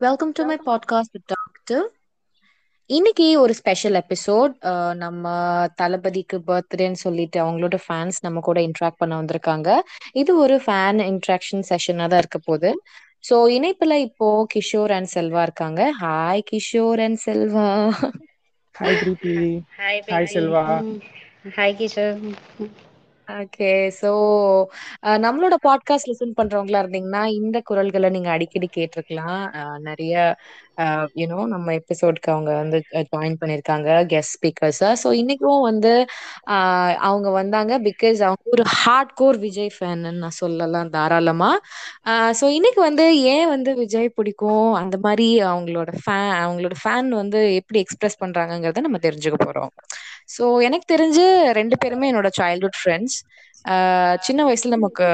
Welcome to my podcast with doctor இன்னைக்கு ஒரு special episode நம்ம தளபதிக்கு பர்த்டேன்னு சொல்லிட்டு அவங்களோட ஃபேன்ஸ் நம்ம கூட இன்ட்ராக்ட் பண்ண வந்திருக்காங்க. இது ஒரு ஃபேன் இன்ட்ராக்ஷன் செஷனாக தான் இருக்க போகுது. ஸோ இணைப்புல இப்போ கிஷோர் அண்ட் செல்வா இருக்காங்க. Hi Kishore and Selva. Hi Preethi hi hi Selva. Hi Kishore okay. So நம்மளோட பாட்காஸ்ட் லிசன் பண்றவங்களா இருந்தீங்கன்னா இந்த குரல்களை நீங்க அடிக்கடி கேட்டிருக்கலாம். அஹ் நிறைய யூனோ நம்ம எபிசோட்க்கு அவங்க வந்து ஜாயின் பண்ணியிருக்காங்க கெஸ்ட் ஸ்பீக்கர்ஸா சோ இன்னைக்கும் வந்து அஹ் அவங்க வந்தாங்க பிகாஸ் அவங்க ஒரு ஹார்ட் கோர் விஜய் ஃபேன்னு நான் சொல்லலாம் தாராளமா. சோ இன்னைக்கு வந்து ஏன் வந்து விஜய் பிடிக்கும்? அந்த மாதிரி அவங்களோட ஃபேன் அவங்களோட ஃபேன் வந்து எப்படி எக்ஸ்பிரஸ் பண்றாங்கங்கிறத நம்ம தெரிஞ்சுக்க போறோம். ஸோ எனக்கு தெரிஞ்சு ரெண்டு பேருமே என்னோட சைல்ட்ஹுட் ஃப்ரெண்ட்ஸ் சின்ன வயசுல நமக்கு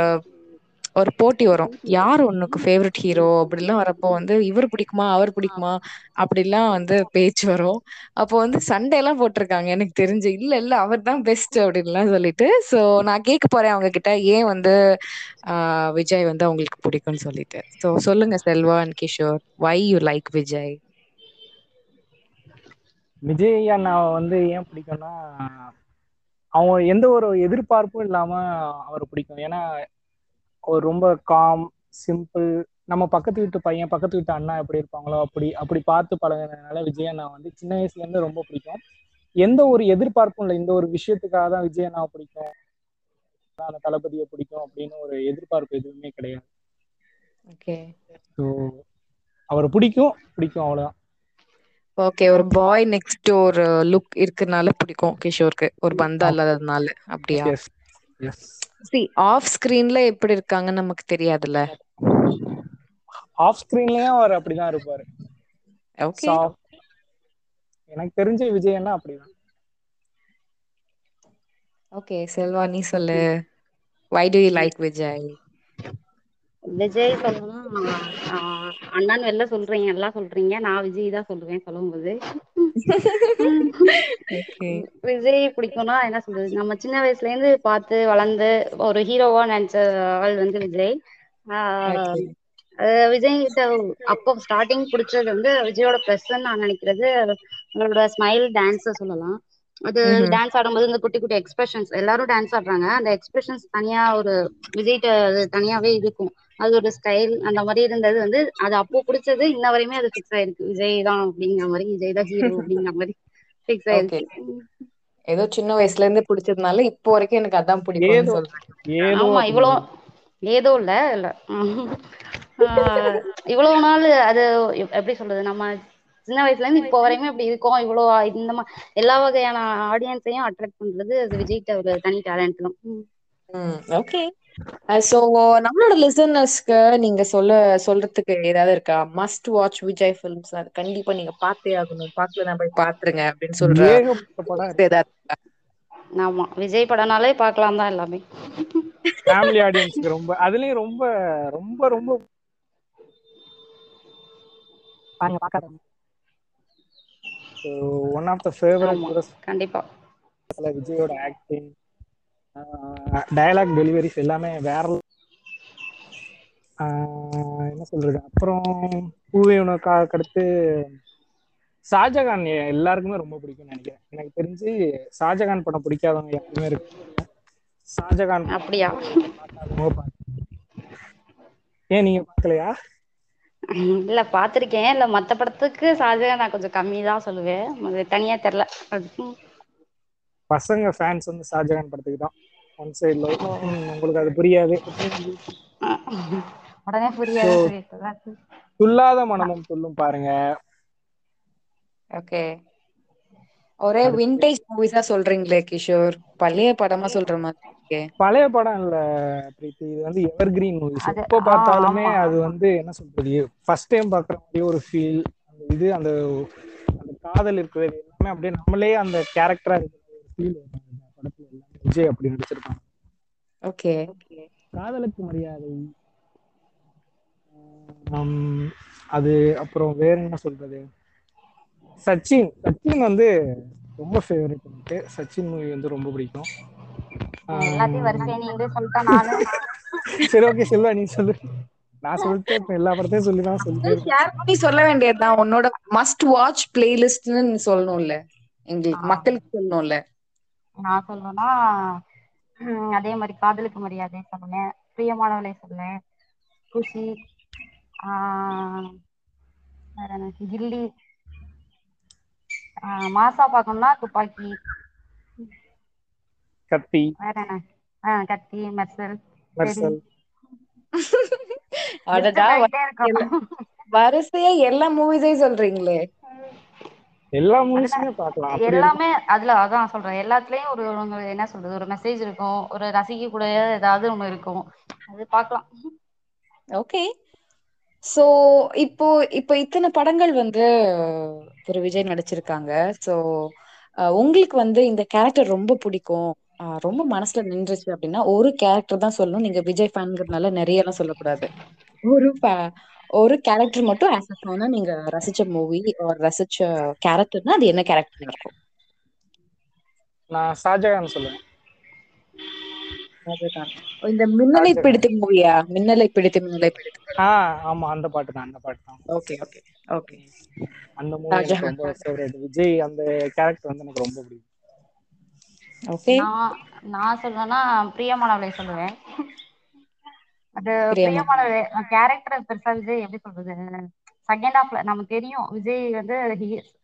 ஒரு போட்டி வரும். யார் உனக்கு ஃபேவரட் ஹீரோ அப்படிலாம் வரப்போ வந்து இவர் பிடிக்குமா அவர் பிடிக்குமா அப்படிலாம் வந்து பேச்சு வரும். அப்போ வந்து சண்டை எல்லாம் போட்டிருக்காங்க எனக்கு தெரிஞ்சு. இல்ல இல்ல அவர் தான் பெஸ்ட் அப்படின்லாம் சொல்லிட்டு. ஸோ நான் கேட்க போறேன் அவங்க கிட்ட ஏன் வந்து விஜய் வந்து அவங்களுக்கு பிடிக்கும்னு சொல்லிட்டு. ஸோ சொல்லுங்க Selva and Kishore why you like Vijay? Vijay அண்ணா வந்து ஏன் பிடிக்கும்னா அவன் எந்த ஒரு எதிர்பார்ப்பும் இல்லாம அவரை பிடிக்கும். ஏன்னா அவர் ரொம்ப காம் சிம்பிள் நம்ம பக்கத்து வீட்டு பையன் பக்கத்து வீட்டு அண்ணா எப்படி இருப்பாங்களோ அப்படி அப்படி பார்த்து பழகினதுனால விஜய் அண்ணா வந்து சின்ன வயசுல இருந்து ரொம்ப பிடிக்கும். எந்த ஒரு எதிர்பார்ப்பும் இல்லை. இந்த ஒரு விஷயத்துக்காக தான் விஜய் அண்ணாவை பிடிக்கும். அந்த தளபதியை பிடிக்கும் அப்படின்னு ஒரு எதிர்பார்ப்பு எதுவுமே கிடையாது. ஓகே. ஸோ அவரை பிடிக்கும் பிடிக்கும் அவ்வளவுதான். ஓகே ஒரு பாய் நெக்ஸ்ட் ஒரு லுக் இருக்கனால பிடிக்கும் கிஷோருக்கு. ஒரு பந்தா இல்லாததுனால அப்படியா? சி ஆஃப் ஸ்கிரீன்ல எப்படி இருக்காங்கன்னு நமக்கு தெரியாதுல்ல? ஆஃப் ஸ்கிரீன்லயும் அவர் அப்படிதான் இருப்பாரு. ஓகே. எனக்கு தெரிஞ்ச விஜய் அண்ணா அப்படிதான். ஓகே செல்வா நீ சொல்லு. Why do you like Vijay Vijay சொல்லணும்னா அண்ணான்னு வெளில சொல்றீங்க எல்லாம் சொல்றீங்க. நான் விஜய் தான் சொல்லுவேன் சொல்லும்போது. விஜய் பிடிக்கும்னா என்ன சொல்றது? நம்ம சின்ன வயசுல இருந்து பார்த்து வளர்ந்து ஒரு ஹீரோவா நினைச்ச ஆள் வந்து விஜய். விஜய் கிட்ட அப்போ ஸ்டார்டிங் பிடிச்சது வந்து விஜயோட ப்ளஸ் நான் நினைக்கிறது. அவரோட ஸ்மைல் டான்ஸ் சொல்லலாம். அது. டான்ஸ் ஆடும்போது இந்த குட்டி குட்டி எக்ஸ்பிரஷன்ஸ் எல்லாரும் டான்ஸ் ஆடுறாங்க. அந்த எக்ஸ்பிரஷன்ஸ் தனியா ஒரு விஜய்கிட்ட அது தனியாவே இருக்கும். அது ஒரு ஸ்டைல் அந்த மாதிரி இருந்தது வந்து அது அப்போ பிடிச்சது இன்ன வரையுமே அது ஃபிக்ஸ் ஆயிருக்கு விஜய் தான் அப்படிங்கிற மாதிரி விஜய் தான் ஹீரோ அப்படிங்கிற மாதிரி ஃபிக்ஸ் ஆயிருக்கு ஏதோ சின்ன வயசுல இருந்து பிடிச்சதுனால இப்போ வரைக்கும் எனக்கு அதான் பிடிக்கும்னு ஏதோ. சொல்றேன் ஆமா அப்படி. இவ்வளோ ஏதோ இல்ல இல்ல ஆஹ் இவ்வளவு நாள் அது எப்- எப்படி சொல்றது நம்ம சின்ன வயசுல இருந்து இப்போ வரையுமே இப்படி இருக்கோம் இவ்வளோ இந்த மா எல்லா வகையான ஆடியன்ஸையும் அட்ராக்ட் பண்றது அது விஜய்கிட்ட ஒரு தனி டேலண்ட் தான் ம். ஓகே சோ நம்மளோட லிசனர்ஸ்க்கு நீங்க சொல்ல சொல்றதுக்கு ஏதாவது இருக்கா? மஸ்ட் வாட்ச் விஜய் ஃபிலிம்ஸ் அது கண்டிப்பா நீங்க பார்த்தே ஆகணும். பார்க்கல போய் பாத்துருங்க அப்படின்னு சொல்ற? ஆமா. விஜய் படம்னாலே பார்க்கலாம் தான் எல்லாமே. ஃபேமிலி ஆடியன்ஸ்க்கு ரொம்ப அதுலயும் ரொம்ப ரொம்ப ரொம்ப பாருங்க பார்க்காதவங்க ஒன் ஆஃப் த ஃபேவரட் கண்டிப்பா. விஜயோட ஆக்டிங் டயலாக் டெலிவரிஸ் எல்லாமே வேற என்ன சொல்றது? அப்புறம் பூவே உனக்காக அடுத்து ஷாஜகான் எல்லாருக்குமே ரொம்ப பிடிக்கும்னு நினைக்கிறேன். எனக்கு தெரிஞ்சு ஷாஜகான் படம் பிடிக்காதவங்க யாருமே இருக்கு ஷாஜகான் அப்படியா. ஏன் நீங்க பார்க்கலையா? இல்ல பாத்திருக்கேன் இல்ல மத்த படத்துக்கு ஷாஜகான் நான் கொஞ்சம் கம்மி தான் சொல்லுவேன் தனியா தெரியல. பசங்க ஃபேன்ஸ் வந்து ஷாஜகான் படத்துக்கு தான் ஒன் சைடு லவ் உங்களுக்கு அது புரியாது. உடனே புரியாது. துல்லாத மனமும் துள்ளும் பாருங்க. ஓகே ஒரே விண்டேஜ் மூவிஸா சொல்றீங்களே கிஷோர். பழைய படமா சொல்ற மாதிரி இருக்கே. பழைய படம் இல்ல பிரீத்தி. இது வந்து எவர் கிரீன் மூவிஸ் எப்போ பார்த்தாலுமே. அது வந்து என்ன சொல்றது? ஃபர்ஸ்ட் டைம் பாக்குற மாதிரி ஒரு ஃபீல் அந்த இது அந்த அந்த காதல் இருக்கிறது எல்லாமே அப்படியே நம்மளே அந்த கேரக்டரா இருக்கிற ஒரு ஃபீல் வரும் படத்துல எல்லாமே விஜய் அப்படி நடிச்சிருப்பாங்க. ஓகே. காதலுக்கு மரியாதை. அது அப்புறம் வேற என்ன சொல்றது? சச்சின் சச்சின் வந்து ரொம்ப ஃபேவரட் எனக்கு. சச்சின் மூவி வந்து ரொம்ப பிடிக்கும். சரி ஓகே செல்வா நீ சொல்லு. நான் சொல்லிட்டே எல்லா படத்தையும் சொல்லி தான் பண்ணி சொல்ல வேண்டியதுதான். உன்னோட மஸ்ட் வாட்ச் பிளேலிஸ்ட்னு நீ சொல்லணும்ல. எங்களுக்கு. மக்களுக்கு சொல்லணும்ல. நான் ஹம், அதே மாதிரி காதலுக்கு மரியாதை சொல்லுவேன் பிரியமானவளை சொல்லுவேன் குஷி ஆஹ் வேற என்ன? கில்லி. ஆஹ் மாசா பார்க்கணும்னா துப்பாக்கி. கத்தி. வேற என்ன? ஆஹ் கத்தி மெர்சல் அடடா இருக்கும்? வரிசையா எல்லா மூவிஸையும் சொல்றீங்களே. எல்லா மூவிஸுமே பார்க்கலாம். எல்லாமே அதுல அதான் சொல்றேன். எல்லாத்துலயும் ஒரு ஒரு என்ன சொல்றது? ஒரு மெசேஜ் இருக்கும். ஒரு ரசிக்க கூட ஏதாவது ஒண்ணு இருக்கும். அது பார்க்கலாம். ஓகே சோ இப்போ இப்போ இத்தனை படங்கள் வந்து திரு விஜய் நடிச்சிருக்காங்க. சோ உங்களுக்கு வந்து இந்த கேரக்டர் ரொம்ப பிடிக்கும். ரொம்ப மனசுல நின்றுச்சு அப்படின்னா ஒரு கேரக்டர் தான் சொல்லணும். நீங்க விஜய் ஃபேன்ங்கிறதுனால நிறைய எல்லாம் சொல்லக்கூடாது. ஒரு ஒரு கேரக்டர் மட்டும் ஆஸ் ஃபேனா நீங்க ரசிச்ச மூவி ரசிச்ச கேரக்டர்னா அது என்ன கேரக்டர் இருக்கும்? நான் ஷாஜகான் சொல்லுவேன். இந்த மின்னலை பிடித்த மூவியா மின்னலை பிடித்து மின்னலை பிடித்து. ஆ ஆமா அந்த பாட்டு தான் அந்த பாட்டு தான். ஓகே ஓகே ஓகே அந்த மூவி எனக்கு ரொம்ப ஃபேவரட் விஜய் அந்த கேரக்டர் வந்து எனக்கு ரொம்ப பிடிக்கும். ஓகே நான் நான் சொல்லணும்னா பிரியமானவளை சொல்லுவேன். அது பிரியமா பிரியமானவளை கேரக்டர் பெருசா விஜய் எப்படி சொல்றது? செகண்ட் ஹாஃப்ல நமக்கு தெரியும் விஜய் வந்து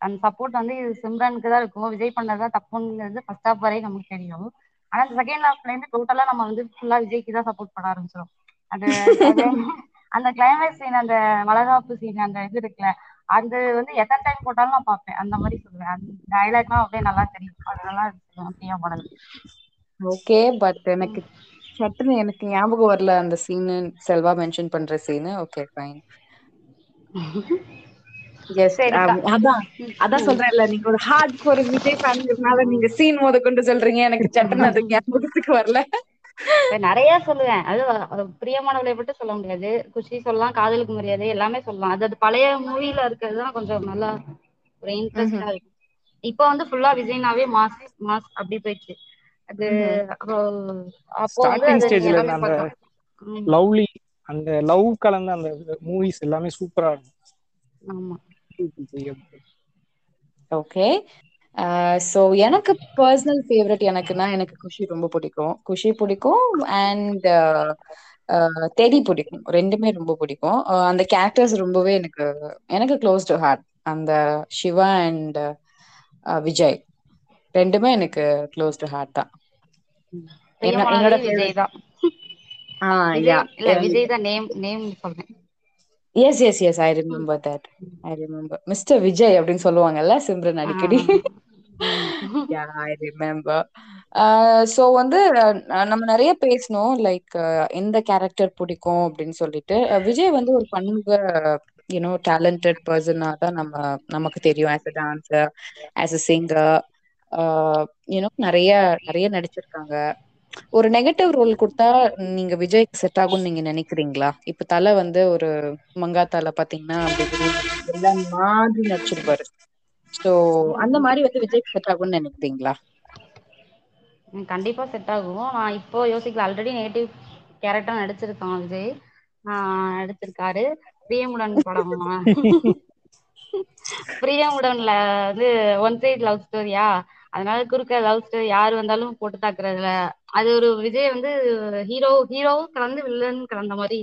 அந்த சப்போர்ட் வந்து சிம்ரனுக்கு தான் இருக்கும். விஜய் பண்ணதான் தப்புங்கிறது ஃபர்ஸ்ட் ஹாஃப் வரை நமக்கு தெரியும். ஆனா அந்த செகண்ட் ஹாஃப்ல இருந்து டோட்டலா நம்ம வந்து ஃபுல்லா விஜய்க்கு தான் சப்போர்ட் பண்ண ஆரம்பிச்சிடும் அது அந்த கிளைமேக்ஸ் சீன் அந்த வளகாப்பு சீன் அந்த இது இருக்குல்ல அது வந்து எத்தனை டைம் போட்டாலும் நான் பார்ப்பேன். அந்த மாதிரி சொல்லுவேன். அந்த டைலாக்லாம் அப்படியே நல்லா தெரியும். அது நல்லா இருக்கும். பிரியமானது ஓகே பட் எனக்கு சட்டுன்னு எனக்கு ஞாபகம் வரல அந்த சீனு செல்வா மென்ஷன் பண்ற சீனு ஓகே ஃபைன் எஸ் அதான் அதான் சொல்றேன்ல நீங்க ஒரு ஹார்ட் கோர் விஜய் ஃபேன்ங்கிறதுனால நீங்க சீன் முத கொண்டு சொல்றீங்க. எனக்கு சட்டுன்னு அது ஞாபகத்துக்கு வரல. நிறைய சொல்லுவேன். அது பிரியமானவளை மட்டும் சொல்ல முடியாது. குஷி சொல்லலாம் காதலுக்கு மரியாதை எல்லாமே சொல்லலாம். அது அது பழைய மூவில இருக்கிறது தான் கொஞ்சம் நல்லா ஒரு இன்ட்ரெஸ்டா இருக்கும். இப்போ வந்து ஃபுல்லா விஜய்னாவே மாஸ் மாஸ் அப்படி போயிடுச்சு. அது அப்போ வந்து அது எல்லாமே பார்க்கலாம் லவ்லி அந்த லவ் கலந்த அந்த மூவிஸ் எல்லாமே சூப்பரா இருக்கும். ஆமா. ஓகே சோ எனக்கு பர்சனல் ஃபேவரட் எனக்குன்னா எனக்கு குஷி ரொம்ப பிடிக்கும். குஷி பிடிக்கும் அண்ட் டெடி பிடிக்கும். ரெண்டுமே ரொம்ப பிடிக்கும். அந்த கேரக்டர்ஸ் ரொம்பவே எனக்கு எனக்கு க்ளோஸ் டு ஹார்ட் அந்த சிவா அண்ட் விஜய். ரெண்டுமே எனக்கு க்ளோஸ் டு ஹார்ட் தான் என்ன- என்னோட விஜய் தான். ஆ யா இல்ல விஜய் தான் நேம் நேம் சொல்றேன். Yes yes yes I remember that I remember mister Vijay அப்படின்னு சொல்லுவாங்கல்ல சிம்ரன் அடிக்கடி. ஐ ரிமெம்பர் ஸோ வந்து நம்ம நிறைய பேசணும். லைக் எந்த கேரக்டர் பிடிக்கும் அப்படின்னு சொல்லிட்டு. விஜய் வந்து ஒரு பன்முக யூனோ டேலண்டட் பர்சனா தான் நம்ம நமக்கு தெரியும். As a dancer as a singer you know நிறைய நிறைய நடிச்சிருக்காங்க. ஒரு நெகட்டிவ் ரோல் கொடுத்தா நீங்க விஜய்க்கு செட் ஆகும்னு நீங்க நினைக்கிறீங்களா? இப்ப தலை வந்து ஒரு மங்கா தலை பாத்தீங்கன்னா மாதிரி நடிச்சிருப்பாரு. சோ அந்த மாதிரி வந்து விஜய்க்கு செட் ஆகும்னு நினைக்கிறீங்களா? கண்டிப்பா செட் ஆகும். நான் இப்போ யோசிக்கல. ஆல்ரெடி நெகட்டிவ் கேரக்டர் நடிச்சிருக்கான் விஜய். நடிச்சிருக்காரு. பிரியமுடன் படம். பிரியமுடன்ல வந்து ஒன் சைடு லவ் ஸ்டோரியா அதனால குறுக்க லவ் ஸ்டோரி யார் வந்தாலும் போட்டு தாக்குறதுல. அது ஒரு விஜய் வந்து ஹீரோ ஹீரோவும் கலந்து வில்லன் கலந்த மாதிரி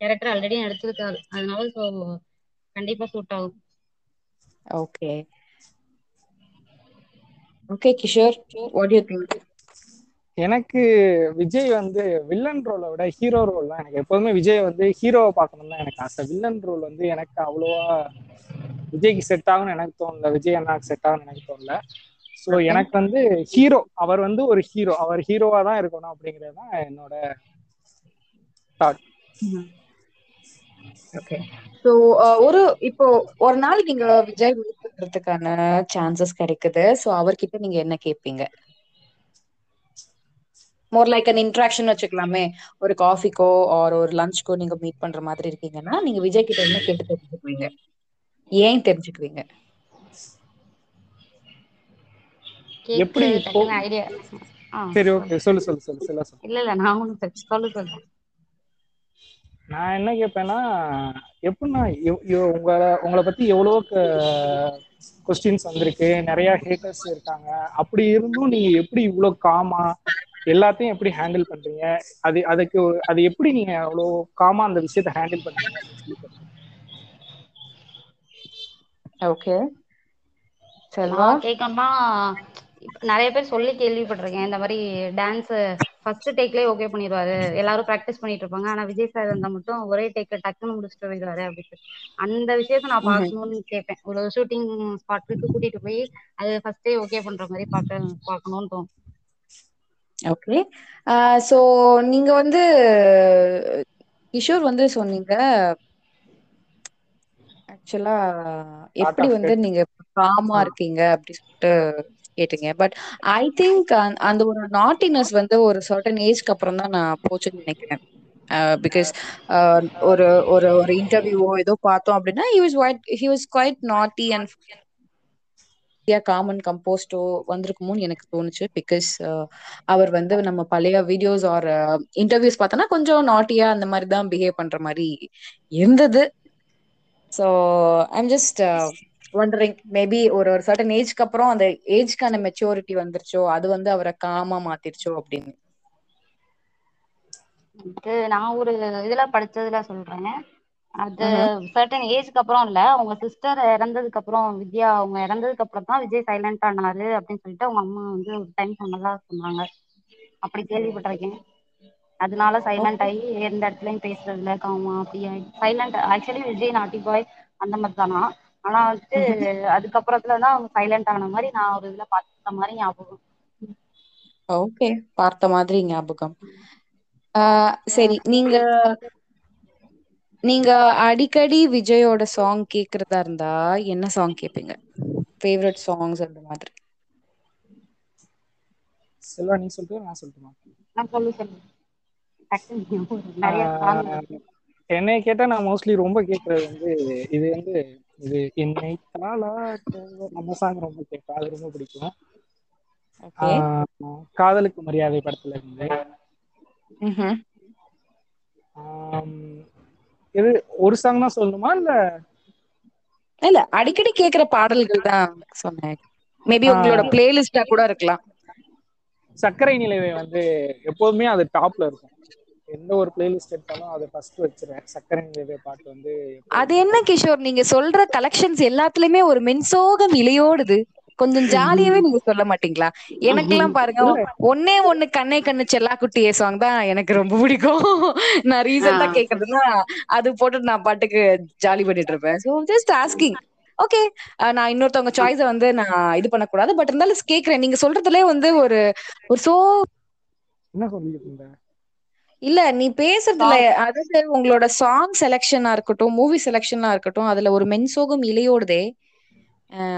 கேரக்டர் ஆல்ரெடி நடிச்சிருக்காரு. அதனால ஸோ கண்டிப்பா சூட் ஆகும். Okay okay Kishore what you think எனக்கு விஜய் வந்து வில்லன் ரோலை விட ஹீரோ ரோல் தான் எனக்கு எப்போதுமே விஜய் வந்து ஹீரோவை பார்க்கணும் தான் எனக்கு ஆசை. வில்லன் ரோல் வந்து எனக்கு அவ்வளோவா விஜய்க்கு செட் ஆகும்னு எனக்கு தோணல. விஜய் அண்ணாக்கு செட் ஆகும்னு எனக்கு தோணல. ஸோ எனக்கு வந்து ஹீரோ அவர் வந்து ஒரு ஹீரோ அவர் ஹீரோவா தான் இருக்கணும் அப்படிங்கிறது தான் என்னோட தாட் ஓகே ஸோ ஒரு இப்போ ஒரு நாள் நீங்க விஜய் மீட் பண்றதுக்கான சான்சஸ் கிடைக்குது. ஸோ அவர்கிட்ட நீங்க என்ன கேட்பீங்க மோர் லைக் அன் இன்ட்ராக்ஷன் வச்சுக்கலாமே. ஒரு காஃபிக்கோ ஆர் ஒரு லஞ்ச்க்கோ நீங்க மீட் பண்ற மாதிரி இருக்கீங்கன்னா நீங்க விஜய் கிட்ட என்ன கேட்டு தெரிஞ்சுக்குவீங்க? ஏன் தெரிஞ்சுக்குவீங்க? எப்படி ஐடியா சரி ஓகே சொல்லு. சொல்லு சொல்லு சொல்ல இல்ல இல்ல நான் ஒன்றும் சொல்லு சொல்லு. நான் என்ன கேட்பேன்னா எப்படின்னா உங்களை உங்களை பத்தி எவ்வளோ கொஸ்டின்ஸ் வந்திருக்கு நிறைய ஹேட்டர்ஸ் இருக்காங்க. அப்படி இருந்தும் நீங்க எப்படி இவ்வளோ காமா எல்லாத்தையும் எப்படி ஹேண்டில் பண்றீங்க? அது அதுக்கு அது எப்படி நீங்க அவ்வளோ காமா அந்த விஷயத்தை ஹேண்டில் பண்றீங்க. ஓகே செல்வா கேட்கணும்னா நிறைய பேர் சொல்லி கேள்விப்பட்டிருக்கேன். இந்த மாதிரி டான்ஸ் ஃபர்ஸ்ட் டேக்லயே ஓகே பண்ணிடுவாரு. எல்லாரும் ப்ராக்டிஸ் பண்ணிட்டு இருப்பாங்க. ஆனா விஜய் சார் இருந்தா மட்டும் ஒரே டேக்ல டக்குன்னு முடிச்சுட்டு போயிடுவாரு அப்படின்னு. அந்த விஷயத்த நான் ம்ஹும். பார்க்கணும்னு கேட்பேன். ஒரு ஷூட்டிங் ஸ்பாட்டுக்கு கூட்டிட்டு போய் அது ஃபர்ஸ்டே ஓகே பண்ற மாதிரி பார்க்க பார்க்கணும்னு தோணும். ஓகே சோ நீங்க வந்து கிஷோர் வந்து சொன்னீங்க. ஆக்சுவலா எப்படி வந்து நீங்க காமா இருக்கீங்க அப்படி சொல்லிட்டு கேட்டீங்க. பட் ஐ திங்க் அந்த ஒரு நாட்டினஸ் வந்து ஒரு சர்டன் ஏஜ்க்கு அப்புறம் தான் நான் போச்சுன்னு நினைக்கிறேன். பிகாஸ் ஒரு ஒரு ஒரு இன்டர்வியூவோ ஏதோ பார்த்தோம் அப்படின்னா he was quite he was quite naughty and common கம்போஸ்டோ வந்திருக்குமோன்னு எனக்கு தோணுச்சு. பிகாஸ் அவர் வந்து நம்ம பழைய வீடியோஸ் ஆர் இன்டர்வியூஸ் பார்த்தோன்னா கொஞ்சம் நாட்டியா அந்த மாதிரி தான் பிஹேவ் பண்ற மாதிரி இருந்தது. So I'm just wondering maybe ஒரு ஒரு சர்டன் ஏஜ்க்கு அப்புறம் அந்த ஏஜ்க்கான மெச்சூரிட்டி வந்துருச்சோ அது வந்து அவரை காமா மாத்திருச்சோ அப்படின்னு. இது நான் ஒரு இதுல படிச்சதுல சொல்றேன். அது. சர்டன் ஏஜ்க்கு அப்புறம் இல்ல அவங்க சிஸ்டர் இறந்ததுக்கு அப்புறம் வித்யா அவங்க இறந்ததுக்கு அப்புறம் தான் விஜய் சைலண்ட் ஆனாரு அப்படின்னு சொல்லிட்டு அவங்க அம்மா வந்து ஒரு டைம் சொன்னதா சொன்னாங்க. அப்படி கேள்விப்பட்டிருக்கேன். அதனால சைலண்ட் ஆகி எந்த இடத்துலயும் பேசுறது இல்ல காமா அப்படி சைலண்ட் ஆக்சுவலி விஜய் நாட்டி பாய் அந்த மாதிரி தானா ஆனா வந்துட்டு அதுக்கப்புறத்துல தான் அவங்க சைலண்ட் ஆன மாதிரி நான் ஒரு இதுல பார்த்த மாதிரி ஞாபகம். ஓகே பார்த்த மாதிரி ஞாபகம். ஆஹ் சரி நீங்க நீங்க அடிக்கடி விஜயோட சாங் கேக்குறதா இருந்தா என்ன சாங் கேப்பீங்க? ஃபேவரட் சாங்ஸ் அந்த மாதிரி. செல்வா நீ சொல்லிட்டு நான் சொல்லட்டுமா? நான் சொல்லு சொல்லு. நிறைய. என்னை கேட்டா நான் மோஸ்ட்லி ரொம்ப கேட்கறது வந்து இது வந்து இது என்னை நம்ம சாங் ரொம்ப கேட்பேன் அது ரொம்ப பிடிக்கும். காதலுக்கு மரியாதை படத்துல இருந்து. இது ஒரு சாங் தான் சொல்லணுமா இல்ல? இல்ல அடிக்கடி கேக்குற பாடல்கள் தான் சொன்னேன். மேபி உங்களோட பிளேலிஸ்டா கூட இருக்கலாம். சர்க்கரை நிலவை வந்து எப்போதுமே அது டாப்ல இருக்கும். எந்த ஒரு பிளேலிஸ்ட் எடுத்தாலும் அதை ஃபர்ஸ்ட் வச்சிருவேன். சர்க்கரை நிலவை பாட்டு வந்து அது என்ன கிஷோர் நீங்க சொல்ற கலெக்ஷன்ஸ் எல்லாத்துலயுமே ஒரு மின்சோகம் இலையோடுது. கொஞ்சம் ஜாலியாவே நீங்க சொல்ல மாட்டீங்களா? எனக்கெல்லாம் பாருங்க ஒன்னே ஒண்ணு கண்ணே கண்ணு செல்லா குட்டியே சாங் தான் எனக்கு ரொம்ப பிடிக்கும். நான் ரீசெண்டா. கேக்குறதுன்னா அது போட்டு நான் பாட்டுக்கு ஜாலி பண்ணிட்டு இருப்பேன். ஸோ ஜஸ்ட் ஆஸ்கிங் ஓகே நான் இன்னொருத்தவங்க சாய்ஸ வந்து நான் இது பண்ணக்கூடாது. பட் இருந்தாலும் கேக்குறேன். நீங்க சொல்றதுலயே வந்து ஒரு ஒரு சோ என்ன சொல்லிட்டு இருந்தேன் இல்ல நீ பேசுறதுல அதாவது உங்களோட சாங் செலெக்ஷனா இருக்கட்டும் மூவி செலெக்ஷனா இருக்கட்டும் அதுல ஒரு மென்சோகம் இலையோடுதே.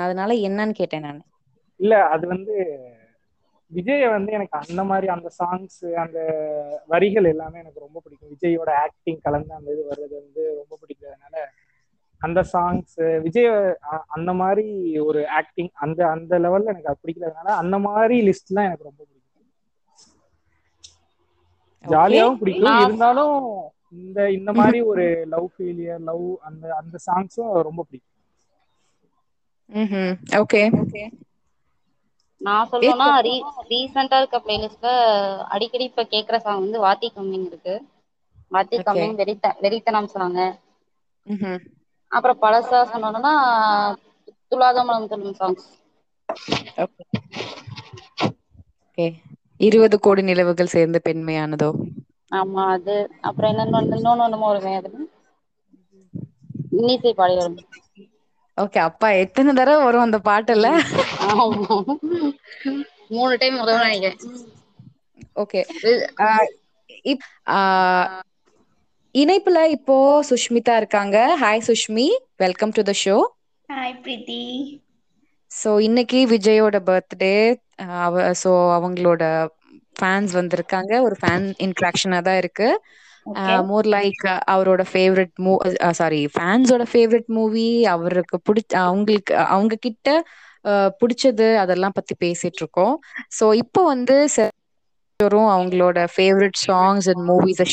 அதனால என்னன்னு கேட்டேன் நான். இல்ல அது வந்து விஜய வந்து எனக்கு அந்த மாதிரி அந்த சாங்ஸ் அந்த வரிகள் எல்லாமே எனக்கு ரொம்ப பிடிக்கும். விஜயோட ஆக்டிங் கலந்து அந்த இது வர்றது வந்து ரொம்ப பிடிக்கிறதுனால அந்த சாங்ஸ் விஜய் அந்த மாதிரி ஒரு ஆக்டிங் அந்த அந்த லெவல்ல எனக்கு அது பிடிக்கிறதுனால அந்த மாதிரி லிஸ்ட்லாம் எனக்கு ரொம்ப பிடிக்கும். ஜாலியாவும் பிடிக்கும். இருந்தாலும் இந்த இந்த மாதிரி ஒரு லவ் ஃபெயிலியர் லவ் அந்த அந்த சாங்ஸும் ரொம்ப பிடிக்கும். ஓகே நான் சொல்லணும்னா ரீசெண்டா இருக்க பிளேலிஸ்ட்ல அடிக்கடி இப்ப கேக்குற சாங் வந்து வாத்தி கம்மிங் இருக்கு. வாத்தி. கம்மிங் வெறித்த வெறித்தனம் சாங் அப்புறம் பழசா சொன்னோம்னா துலாத மலம் சொல்லும் சாங்ஸ் ஓகே இருபது கோடி நிலவுகள் சேர்ந்து பெண்மையானதோ? ஆமா அது. அப்புறம் என்னன்னு இன்னொன்னு ஒண்ணுமோ வருமே அது இன்னிசை பாடி வரும் ஓகே அப்பா எத்தனை தடவை வரும் அந்த பாட்டுல ஆமா மூணு டைம் முதல்ல நினைக்கிறேன். ஓகே. இணைப்புல இப்போ சுஷ்மிதா இருக்காங்க. Hi Sushmi. Welcome to the show hi Preethi so இன்னைக்கு விஜயோட பர்த்டே அவ ஸோ அவங்களோட ஃபேன்ஸ் வந்திருக்காங்க. ஒரு ஃபேன் இன்ட்ராக்ஷனா தான் இருக்கு. மோர் லைக் அவரோட ஃபேவரட் மூ சாரி ஃபேன்ஸோட ஃபேவரட் மூவி அவருக்கு பிடிச்ச அவங்களுக்கு அவங்க கிட்ட பிடிச்சது அதெல்லாம் பத்தி பேசிட்டு இருக்கோம். ஸோ இப்போ வந்து ச- அவங்களோட ஃபேவரட் சாங்ஸ் அண்ட் மூவிஸை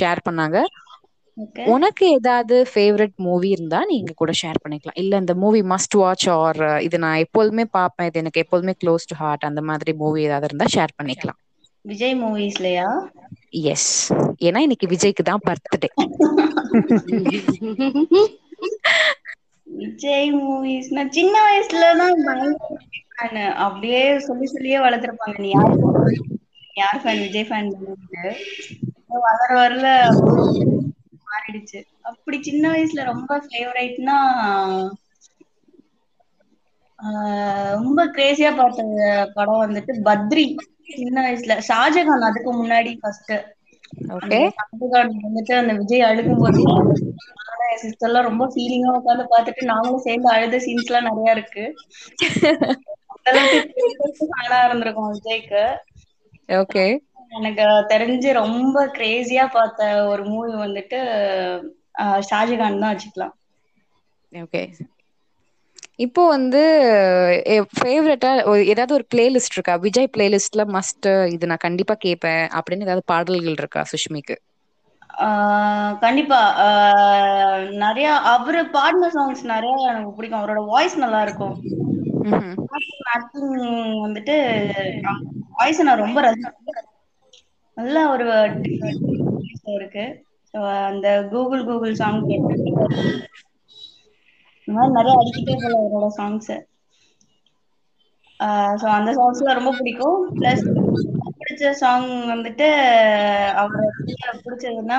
ஷேர் பண்ணாங்க. உனக்கு ஏதாவது ஃபேவரட் மூவி இருந்தா நீ எங்க கூட ஷேர் பண்ணிக்கலாம். இல்ல இந்த மூவி மஸ்ட் வாட்ச் ஆர் இது நான் எப்போதுமே பார்ப்பேன். இது எனக்கு எப்போதுமே க்ளோஸ் டு ஹார்ட் அந்த மாதிரி மூவி ஏதாவது இருந்தா ஷேர் பண்ணிக்கலாம். விஜய் மூவிஸ்லயா எஸ் ஏன்னா இன்னைக்கு விஜய்க்கு தான் பர்த்டே விஜய் மூவிஸ் நான் சின்ன வயசுல தான். அப்படியே சொல்லி சொல்லியே வளர்த்துருப்பாங்க. நீ யார் யார் ஃபேன் விஜய் ஃபேன் வளர வரல மாறிடுச்சு. அப்படி சின்ன வயசுல ரொம்ப ஃபேவரைட்னா ரொம்ப கிரேசியா பார்த்த படம் வந்துட்டு பத்ரி. சின்ன வயசுல. ஷாஜகான் அதுக்கு முன்னாடி ஃபர்ஸ்ட் ஓகே வந்துட்டு அந்த விஜய் என் sister எல்லாம் ரொம்ப ஃபீலிங்கா உட்காந்து பார்த்துட்டு நாங்களும் சேர்ந்து அழுத சீன்ஸ் எல்லாம் நிறைய இருக்கு. ஃபேனா இருந்திருக்கோம் விஜய்க்கு. ஓகே எனக்கு தெரிஞ்சு ரொம்ப கிரேசியா பார்த்த ஒரு மூவி வந்துட்டு ஷாஜகான் தான் வச்சுக்கலாம். ஓகே இப்போ வந்து ஃபேவரட்டா ஏதாவது ஒரு பிளேலிஸ்ட் இருக்கா? விஜய் பிளேலிஸ்ட்ல மஸ்ட் இது நான் கண்டிப்பா கேட்பேன் அப்படின்னு ஏதாவது பாடல்கள் இருக்கா சுஷ்மிக்கு? கண்டிப்பா. நிறைய அவரு பாடின சாங்ஸ் நிறைய எனக்கு பிடிக்கும். அவரோட வாய்ஸ் நல்லா இருக்கும். வந்துட்டு வாய்ஸ் நான் ரொம்ப ரசிப்பேன் நல்ல ஒரு இருக்கு. அந்த கூகுள் கூகுள் சாங் இந்த மாதிரி நிறைய அடிக்கிட்டே போல அவரோட சாங்ஸ் ஸோ அந்த சாங்ஸ்லாம் ரொம்ப பிடிக்கும். ப்ளஸ் பிடிச்ச சாங் வந்துட்டு அவரோட பிடிச்சதுன்னா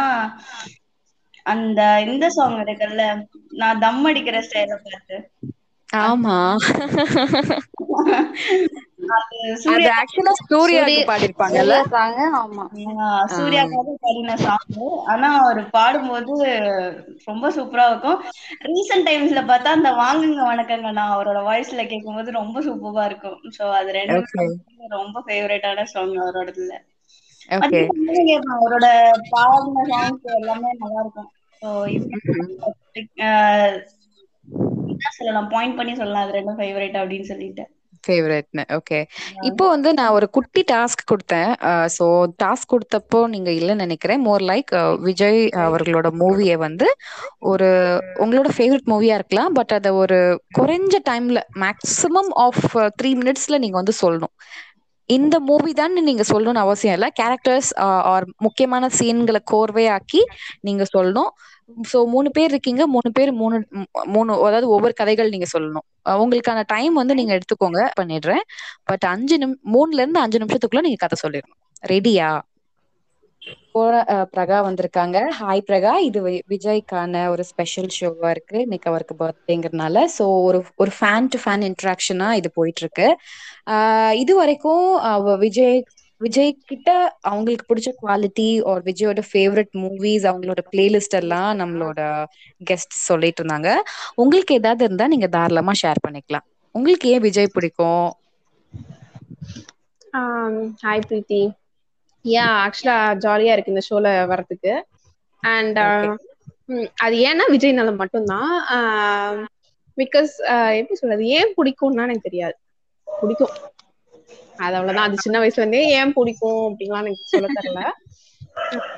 அந்த இந்த சாங் இருக்குல்ல நான் தம் அடிக்கிற ஸ்டைல பார்த்து. ஆமா. ஆனா அவர் பாடும்போது ரொம்ப சூப்பரா இருக்கும். ரீசெண்ட் டைம்ஸ்ல பார்த்தா அந்த வாங்குங்க வணக்கங்க நான் அவரோட வாய்ஸ்ல கேட்கும்போது ரொம்ப சூப்பரா இருக்கும். சோ அது ரெண்டு. ரொம்ப ஃபேவரட்டான சாங் அவரோடதுல. அவரோட பாடின சாங்ஸ் எல்லாமே நல்லா இருக்கும். என்ன சொல்லலாம்? பாயிண்ட் பண்ணி சொல்லலாம். அது ரெண்டும் ஃபேவரட் அப்படின்னு சொல்லிட்டு. ஃபேவரட்னு ஓகே இப்போ வந்து நான் ஒரு குட்டி டாஸ்க் கொடுத்தேன். ஸோ டாஸ்க் கொடுத்தப்போ நீங்க இல்லைன்னு நினைக்கிறேன். மோர் லைக் விஜய் அவர்களோட மூவியை வந்து ஒரு உங்களோட ஃபேவரட் மூவியா இருக்கலாம். பட் அதை ஒரு குறைஞ்ச டைம்ல மேக்ஸிமம் ஆஃப் த்ரீ மினிட்ஸ்ல நீங்க வந்து சொல்லணும். இந்த மூவி தான் நீங்க சொல்லணும்னு அவசியம் இல்லை. கேரக்டர்ஸ் ஆர் முக்கியமான சீன்களை கோர்வையாக்கி நீங்க சொல்லணும். சோ மூணு பேர் இருக்கீங்க மூணு பேர் மூணு மூணு அதாவது ஒவ்வொரு கதைகள் நீங்க சொல்லணும். உங்களுக்கான டைம் வந்து நீங்க எடுத்துக்கோங்க பண்ணிடுறேன். பட் அஞ்சு நிமி மூணுல இருந்து அஞ்சு நிமிஷத்துக்குள்ள நீங்க கதை சொல்லிடணும். ரெடியா பிரகா வந்திருக்காங்க. ஹாய் பிரகா. இது விஜய்க்கான ஒரு ஸ்பெஷல் ஷோவா இருக்கு. இன்னைக்கு அவருக்கு பர்த்டேங்கிறதுனால ஸோ ஒரு ஒரு ஃபேன் டு ஃபேன் இன்ட்ராக்ஷனா இது போயிட்டு இருக்கு ஆஹ் இது வரைக்கும் விஜய் விஜய் கிட்ட அவங்களுக்கு பிடிச்ச குவாலிட்டி ஒரு விஜயோட ஃபேவரட் மூவிஸ் அவங்களோட பிளேலிஸ்ட் எல்லாம் நம்மளோட கெஸ்ட் சொல்லிட்டு இருந்தாங்க. உங்களுக்கு ஏதாவது இருந்தா நீங்க தாராளமா ஷேர் பண்ணிக்கலாம். உங்களுக்கு ஏன் விஜய் பிடிக்கும்? ஹாய் பிரீத்தி. யா ஆக்சுவலா ஜாலியா இருக்கு இந்த ஷோல வர்றதுக்கு. அண்ட். அது ஏன்னா விஜய்னால மட்டும்தான். பிகாஸ் எப்படி சொல்றது? ஏன் பிடிக்கும்னா எனக்கு தெரியாது. பிடிக்கும். அது அவ்வளவுதான். அது சின்ன வயசுல இருந்தே ஏன் பிடிக்கும் அப்படின்லாம் எனக்கு சொல்ல தெரியல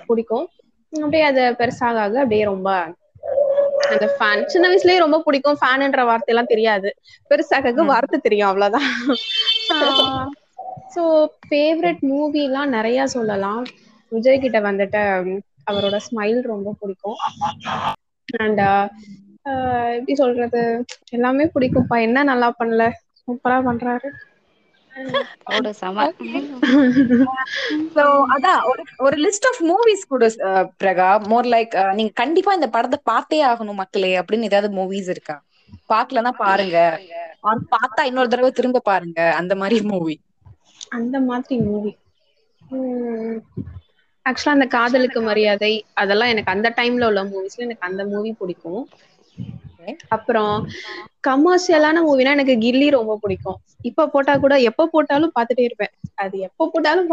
பிடிக்கும். அப்படியே அது பெருசாக ஆக அப்படியே ரொம்ப அந்த ஃபேன் சின்ன வயசுலயே ரொம்ப பிடிக்கும். ஃபேனுன்ற வார்த்தையெல்லாம் தெரியாது. பெருசாக. வார்த்தை தெரியும் அவ்வளவுதான். ஸோ ஃபேவரட் மூவிலாம் நிறைய சொல்லலாம். விஜய் கிட்ட வந்துட்டு அவரோட ஸ்மைல் ரொம்ப பிடிக்கும். அண்ட் எப்படி சொல்றது? எல்லாமே பிடிக்கும்ப்பா. என்ன நல்லா பண்ணல? சூப்பரா பண்றாரு. சோ அதான் ஒரு ஒரு லிஸ்ட் ஆஃப் மூவிஸ் கூட பிரகா. மோர் லைக் நீங்க கண்டிப்பா இந்த படத்தை பார்த்தே ஆகணும் மக்களே அப்படின்னு ஏதாவது மூவிஸ் இருக்கா? பார்க்கலன்னா பாருங்க. பார்த்தா இன்னொரு தடவை திரும்ப பாருங்க. அந்த மாதிரி மூவி அந்த மாதிரி மூவி ஆக்சுவலா அந்த காதலுக்கு மரியாதை அதெல்லாம் எனக்கு அந்த டைம்ல உள்ள மூவிஸ்ல எனக்கு அந்த மூவி பிடிக்கும். அப்புறம் கமர்ஷியலான மூவினா எனக்கு கில்லி ரொம்ப பிடிக்கும். இப்ப போட்டா கூட எப்ப போட்டாலும் பார்த்துட்டே இருப்பேன். அது எப்ப போட்டாலும்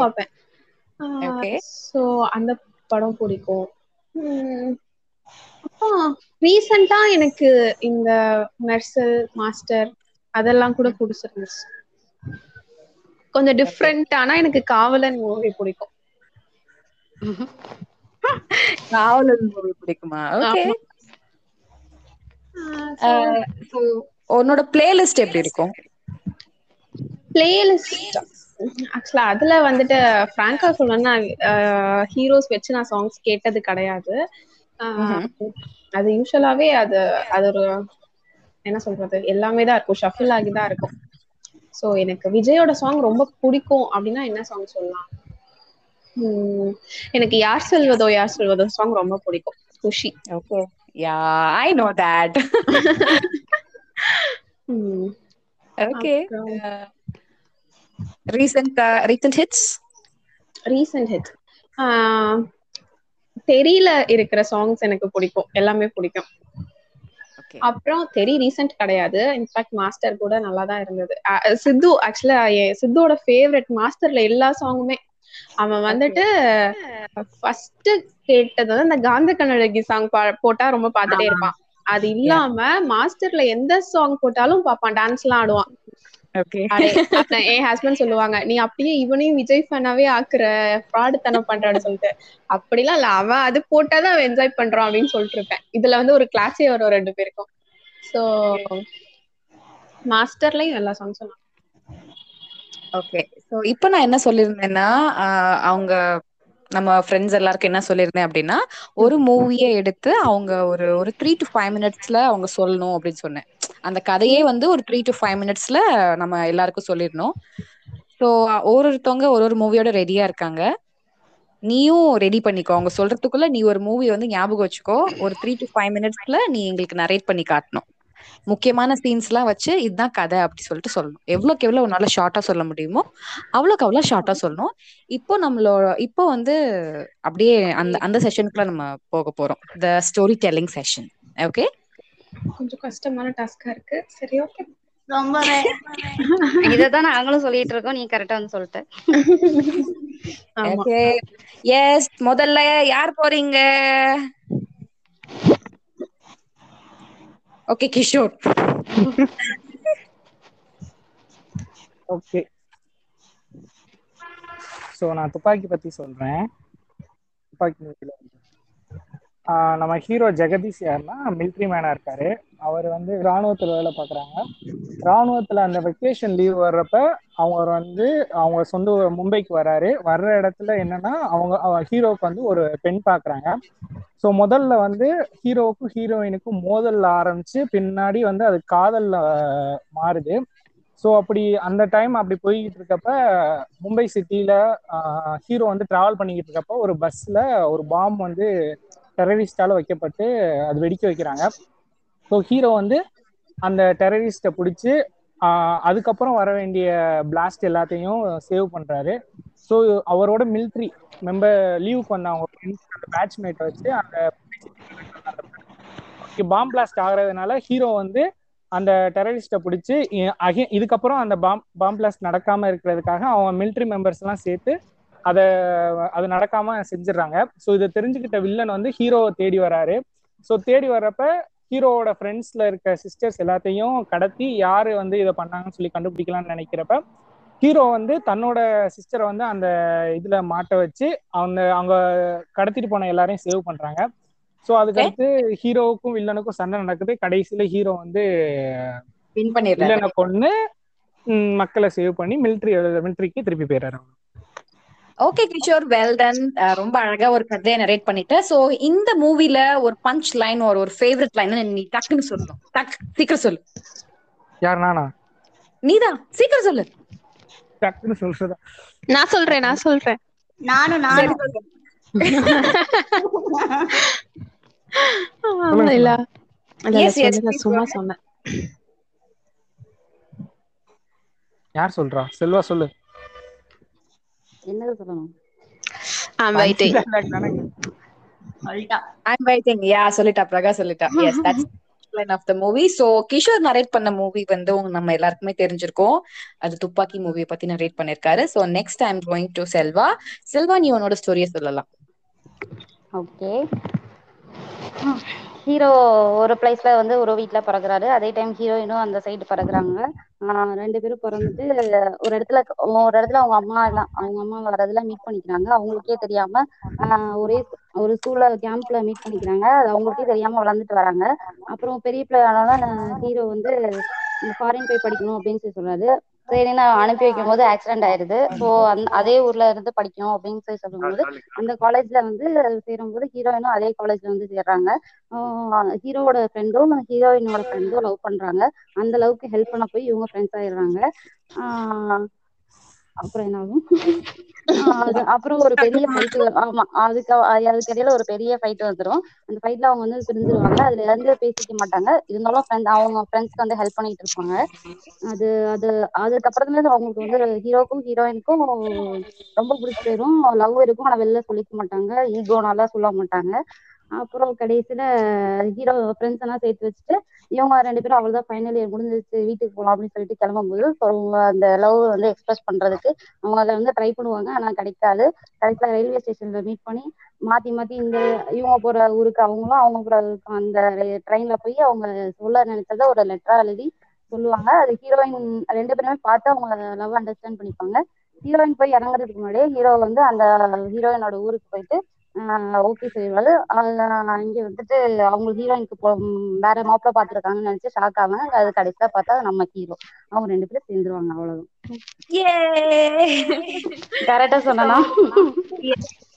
Okay. ஸோ அந்த படம் பிடிக்கும். ரீசெண்டா எனக்கு இந்த மெர்சல் மாஸ்டர் அதெல்லாம் கூட பிடிச்சிருந்துச்சு. கொஞ்சம் டிஃப்ரெண்ட் ஆனா எனக்கு காவலன் மூவி பிடிக்கும். காவலன் மூவி பிடிக்குமா? ஓகே உன்னோட பிளேலிஸ்ட் எப்படி இருக்கும்? பிளேலிஸ்ட் ஆக்சுவலா அதுல வந்துட்டு பிராங்கா சொல்லணும்னா ஹீரோஸ் வச்சு நான் சாங்ஸ் கேட்டது கிடையாது. அது யூஸ்வலாவே அது அது ஒரு என்ன சொல்றது எல்லாமே தான் இருக்கும். ஷஃபில் ஆகி தான் இருக்கும். சோ எனக்கு விஜயோட சாங் ரொம்ப பிடிக்கும் அப்படின்னா என்ன சாங் சொல்லலாம்? எனக்கு யார் சொல்வதோ யார் சொல்வதோ சாங் ரொம்ப பிடிக்கும். Kushi. Okay yeah I know that um okay அப்புறம் recent recent hits recent hit தெரியல இருக்கிற சாங்ஸ் எனக்கு பிடிக்கும். எல்லாமே பிடிக்கும். அப்புறம் தெரி ரீசெண்ட் கிடையாது. இன்ஃபேக்ட் மாஸ்டர் கூட நல்லா தான் இருந்தது சித்து ஆக்சுவலா சித்துவோட ஃபேவரட் மாஸ்டர்ல எல்லா சாங்குமே அவன் வந்துட்டு ஃபர்ஸ்ட் கேட்டது வந்து அந்த காந்த கண்ணழகி சாங் போட்டா ரொம்ப பார்த்துட்டே இருப்பான். அது இல்லாம மாஸ்டர்ல எந்த சாங் போட்டாலும் பாப்பான் டான்ஸ் எல்லாம் ஆடுவான். என் ஹஸ்பண்ட் சொல்லுவாங்க நீ அப்படியே இவனையும் விஜய் ஃபேனாவே ஆக்குற ஃப்ராடு தனம் பண்றான்னு சொல்லிட்டு. அப்படிலாம் இல்ல. அவன் அது போட்டாதான் அவன் என்ஜாய் பண்றான் அப்படின்னு சொல்லிட்டு இருப்பேன். இதுல வந்து ஒரு கிளாஸே வரும் ரெண்டு பேருக்கும். சோ மாஸ்டர்லயும் எல்லா சாங்ஸும் ஓகே சோ இப்போ நான் என்ன சொல்லியிருந்தேன்னா அவங்க நம்ம ஃப்ரெண்ட்ஸ் எல்லாருக்கும் என்ன சொல்லியிருந்தேன் அப்படின்னா ஒரு மூவியை எடுத்து அவங்க ஒரு ஒரு த்ரீ டு ஃபைவ் மினிட்ஸ்ல அவங்க சொல்லணும் அப்படின்னு சொன்னேன். அந்த கதையே வந்து ஒரு த்ரீ டு ஃபைவ் மினிட்ஸ்ல நம்ம எல்லாருக்கும் சொல்லிடணும். ஸோ ஒரு ஒருத்தவங்க ஒரு ஒரு மூவியோட ரெடியா இருக்காங்க. நீயும் ரெடி பண்ணிக்கோ. அவங்க சொல்றதுக்குள்ள நீ ஒரு மூவி வந்து ஞாபகம் வச்சுக்கோ. ஒரு த்ரீ டு ஃபைவ் மினிட்ஸ்ல நீ எங்களுக்கு நரேட் பண்ணி காட்டணும். முக்கியமான சீன்ஸ் எல்லாம் வச்சு இதுதான் கதை அப்படி சொல்லிட்டு சொல்லணும். எவ்வளவுக்கு எவ்வளவு உன்னால ஷார்ட்டா சொல்ல முடியுமோ அவ்வளவுக்கு அவ்வளவு ஷார்ட்டா சொல்லணும். இப்போ நம்மளோட இப்போ வந்து அப்படியே அந்த அந்த செஷனுக்குள்ள நம்ம போக போறோம். The story telling session okay கொஞ்சம் கஷ்டமான டாஸ்கா இருக்கு. சரி ஓகே ரொம்பவே இததான் நாங்களும் சொல்லிட்டு இருக்கோம். நீ கரெக்டா வந்து சொல்லிட்ட. எஸ் முதல்ல யார் போறீங்க? ஓகே கிஷோர் ஓகே ஸோ நான் துப்பாக்கி பத்தி சொல்றேன். துப்பாக்கி movie-ல நம்ம ஹீரோ ஜெகதீஷ் யாருன்னா மிலிட்ரி மேனா இருக்காரு. அவர் வந்து ராணுவத்தில் வேலை பார்க்குறாங்க ராணுவத்தில் அந்த வெக்கேஷன் லீவ் வர்றப்ப அவர் வந்து அவங்க சொந்த ஊர் மும்பைக்கு வராரு. வர்ற இடத்துல என்னன்னா அவங்க அவ- ஹீரோவுக்கு வந்து ஒரு பெண் பார்க்குறாங்க ஸோ முதல்ல வந்து ஹீரோவுக்கும் ஹீரோயினுக்கும் மோதல் ஆரம்பிச்சு பின்னாடி வந்து அது காதலில் மாறுது. ஸோ அப்படி அந்த டைம் அப்படி போய்கிட்டு இருக்கப்ப மும்பை சிட்டியில ஹீரோ வந்து டிராவல் பண்ணிக்கிட்டு இருக்கப்ப ஒரு பஸ்ல ஒரு பாம் வந்து டெரரிஸ்டால வைக்கப்பட்டு அது வெடிக்க வைக்கிறாங்க. ஸோ ஹீரோ வந்து அந்த டெரரிஸ்ட்டை பிடிச்சி அதுக்கப்புறம் வர வேண்டிய பிளாஸ்ட் எல்லாத்தையும் சேவ் பண்றாரு. ஸோ அவரோட மிலிட்ரி மெம்பர் லீவுக்கு வந்த அவங்க அந்த பேட்ச்மேட்டை வச்சு அந்த பாம் பிளாஸ்ட் ஆகுறதுனால ஹீரோ வந்து அந்த டெரரிஸ்ட்டை பிடிச்சி அகே இதுக்கப்புறம் அந்த பாம் பாம் பிளாஸ்ட் நடக்காம இருக்கிறதுக்காக அவங்க மிலிட்ரி மெம்பர்ஸ் எல்லாம் சேர்த்து அதை அது நடக்காம செஞ்சிடறாங்க ஸோ இதை தெரிஞ்சுக்கிட்ட வில்லன் வந்து ஹீரோவை தேடி வராரு. ஸோ தேடி வர்றப்ப ஹீரோவோட ஃப்ரெண்ட்ஸ்ல இருக்க சிஸ்டர்ஸ் எல்லாத்தையும் கடத்தி யாரு வந்து இதை பண்ணாங்கன்னு சொல்லி கண்டுபிடிக்கலாம்னு நினைக்கிறப்ப ஹீரோ வந்து தன்னோட சிஸ்டரை வந்து அந்த இதுல மாட்ட வச்சு அவங்க அவங்க கடத்திட்டு போன எல்லாரையும் சேவ் பண்றாங்க. ஸோ அதுக்கடுத்து ஹீரோவுக்கும் வில்லனுக்கும் சண்டை நடக்குது. கடைசியில ஹீரோ வந்து வில்லனை கொண்டு மக்களை சேவ் பண்ணி மிலிட்ரி மிலிட்ரிக்கு திருப்பி போயிடுறாரு. ஓகே கிஷோர் வெல் டன் ரொம்ப அழகா ஒரு கதையை நரேட் பண்ணிட்ட. சோ இந்த மூவில ஒரு பஞ்ச் லைன் ஒரு ஒரு ஃபேவரட் லைன் நீ டக்குன்னு சொல்லணும். டக் சீக்கிரம் சொல்லு. யார் நானா? நீதான் சீக்கிரம் சொல்லு. டக்குன்னு சொல்றதா நான் சொல்றேன் நான் சொல்றேன். நானும் நானும் இல்ல. சும்மா சொன்னேன். யார் சொல்றா? செல்வா சொல்லு. என்னது சொல்லணும்? I'm waiting. சொல்லிட்டா. ஐம் வெயிட்டிங் யா சொல்லிட்டா. பிரகா சொல்லிட்டா. Yes that's of the movie so Kishore narrate பண்ண மூவி வந்து நம்ம எல்லாருக்குமே தெரிஞ்சிருக்கோம். அது துப்பாக்கி மூவியை பத்தி நரேட் பண்ணிருக்காரு. So next I'm going to Selva. Selva நீ உன்னோட ஸ்டோரியை சொல்லலாம். ஓகே ஹீரோ ஒரு பிளேஸ்ல வந்து ஒரு வீட்ல பிறக்குறாரு. அதே டைம் ஹீரோயினும் அந்த சைடு பிறக்குறாங்க. ஆஹ் ரெண்டு பேரும் பிறந்துட்டு ஒரு இடத்துல ஒரு இடத்துல அவங்க அம்மா எல்லாம் அவங்க அம்மா வர்றதுல மீட் பண்ணிக்கிறாங்க. அவங்களுக்கே தெரியாம ஆஹ் ஒரே ஒரு ஸ்கூல்ல கேம்ப்ல மீட் பண்ணிக்கிறாங்க. அது அவங்களுக்கே தெரியாம வளர்ந்துட்டு வராங்க. அப்புறம் பெரிய பிள்ளை ஆனோனே ஹீரோ வந்து ஃபாரின் போய் படிக்கணும் அப்படின்னு சொல்லி சொல்றாரு. சரின்னு அனுப்பி வைக்கும் போது ஆக்சிடென்ட் ஆயிருது. ஸோ அந் அதே ஊர்ல இருந்து படிக்கணும் அப்படின்னு சொல்லி சொல்லும்போது அந்த காலேஜ்ல வந்து சேரும்போது ஹீரோயினும் அதே காலேஜ்ல வந்து சேர்றாங்க. ஹீரோவோட ஃப்ரெண்டும் ஹீரோயினோட ஃப்ரெண்டும் லவ் பண்றாங்க. அந்த லவ்க்கு ஹெல்ப் பண்ண போய் இவங்க ஃப்ரெண்ட்ஸ் ஆயிடுறாங்க. ஆஹ் அப்புறம் என்ன ஆகும் அப்புறம் ஒரு பெரிய ஃபைட் ஆமா அதுக்கு அதுக்கு இடையில ஒரு பெரிய ஃபைட் வந்துரும். அந்த ஃபைட்ல அவங்க வந்து பிரிஞ்சிருவாங்க. அதுல இருந்து பேசிக்க மாட்டாங்க. இருந்தாலும் அவங்க ஃப்ரெண்ட்ஸ்க்கு வந்து ஹெல்ப் பண்ணிட்டு இருப்பாங்க. அது அது அதுக்கப்புறத்துல அவங்களுக்கு வந்து ஹீரோக்கும் ஹீரோயினுக்கும் ரொம்ப பிடிச்சி போயிடும் லவ் இருக்கும். ஆனா வெளில சொல்லிக்க மாட்டாங்க. ஈகோனால சொல்ல மாட்டாங்க. அப்புறம் கடைசியில ஹீரோ ஃப்ரெண்ட்ஸ் எல்லாம் சேர்த்து வச்சுட்டு இவங்க ரெண்டு பேரும் அவ்வளவுதான் ஃபைனல் இயர் முடிஞ்சிருச்சு வீட்டுக்கு போகலாம் அப்படின்னு சொல்லிட்டு கிளம்பும்போது அவங்க அந்த லவ் வந்து எக்ஸ்பிரஸ் பண்றதுக்கு அவங்க அதை வந்து ட்ரை பண்ணுவாங்க. ஆனா கிடைக்காது. கடைசியில ரயில்வே ஸ்டேஷன்ல மீட் பண்ணி மாத்தி மாத்தி இந்த இவங்க போற ஊருக்கு அவங்களும் அவங்க போற ஊருக்கு அந்த ட்ரெயின்ல போய் அவங்க சொல்ல நினைச்சத ஒரு லெட்டரா எழுதி சொல்லுவாங்க. அது ஹீரோயின் ரெண்டு பேருமே பார்த்து அவங்க லவ் அண்டர்ஸ்டாண்ட் பண்ணிப்பாங்க. ஹீரோயின் போய் இறங்குறதுக்கு முன்னாடியே ஹீரோ வந்து அந்த ஹீரோயினோட ஊருக்கு போயிட்டு ஓகே சொல்லிடுவாரு இங்க வந்துட்டு அவங்க ஹீரோயினுக்கு வேற மாப்பிள்ள பாத்துருக்காங்கன்னு நினைச்சு ஷாக் ஆவாங்க அது கடைசியா பார்த்தா நம்ம ஹீரோ அவங்க ரெண்டு பேரும் சேர்ந்துருவாங்க அவ்வளவுதான். கரெக்டா சொன்னா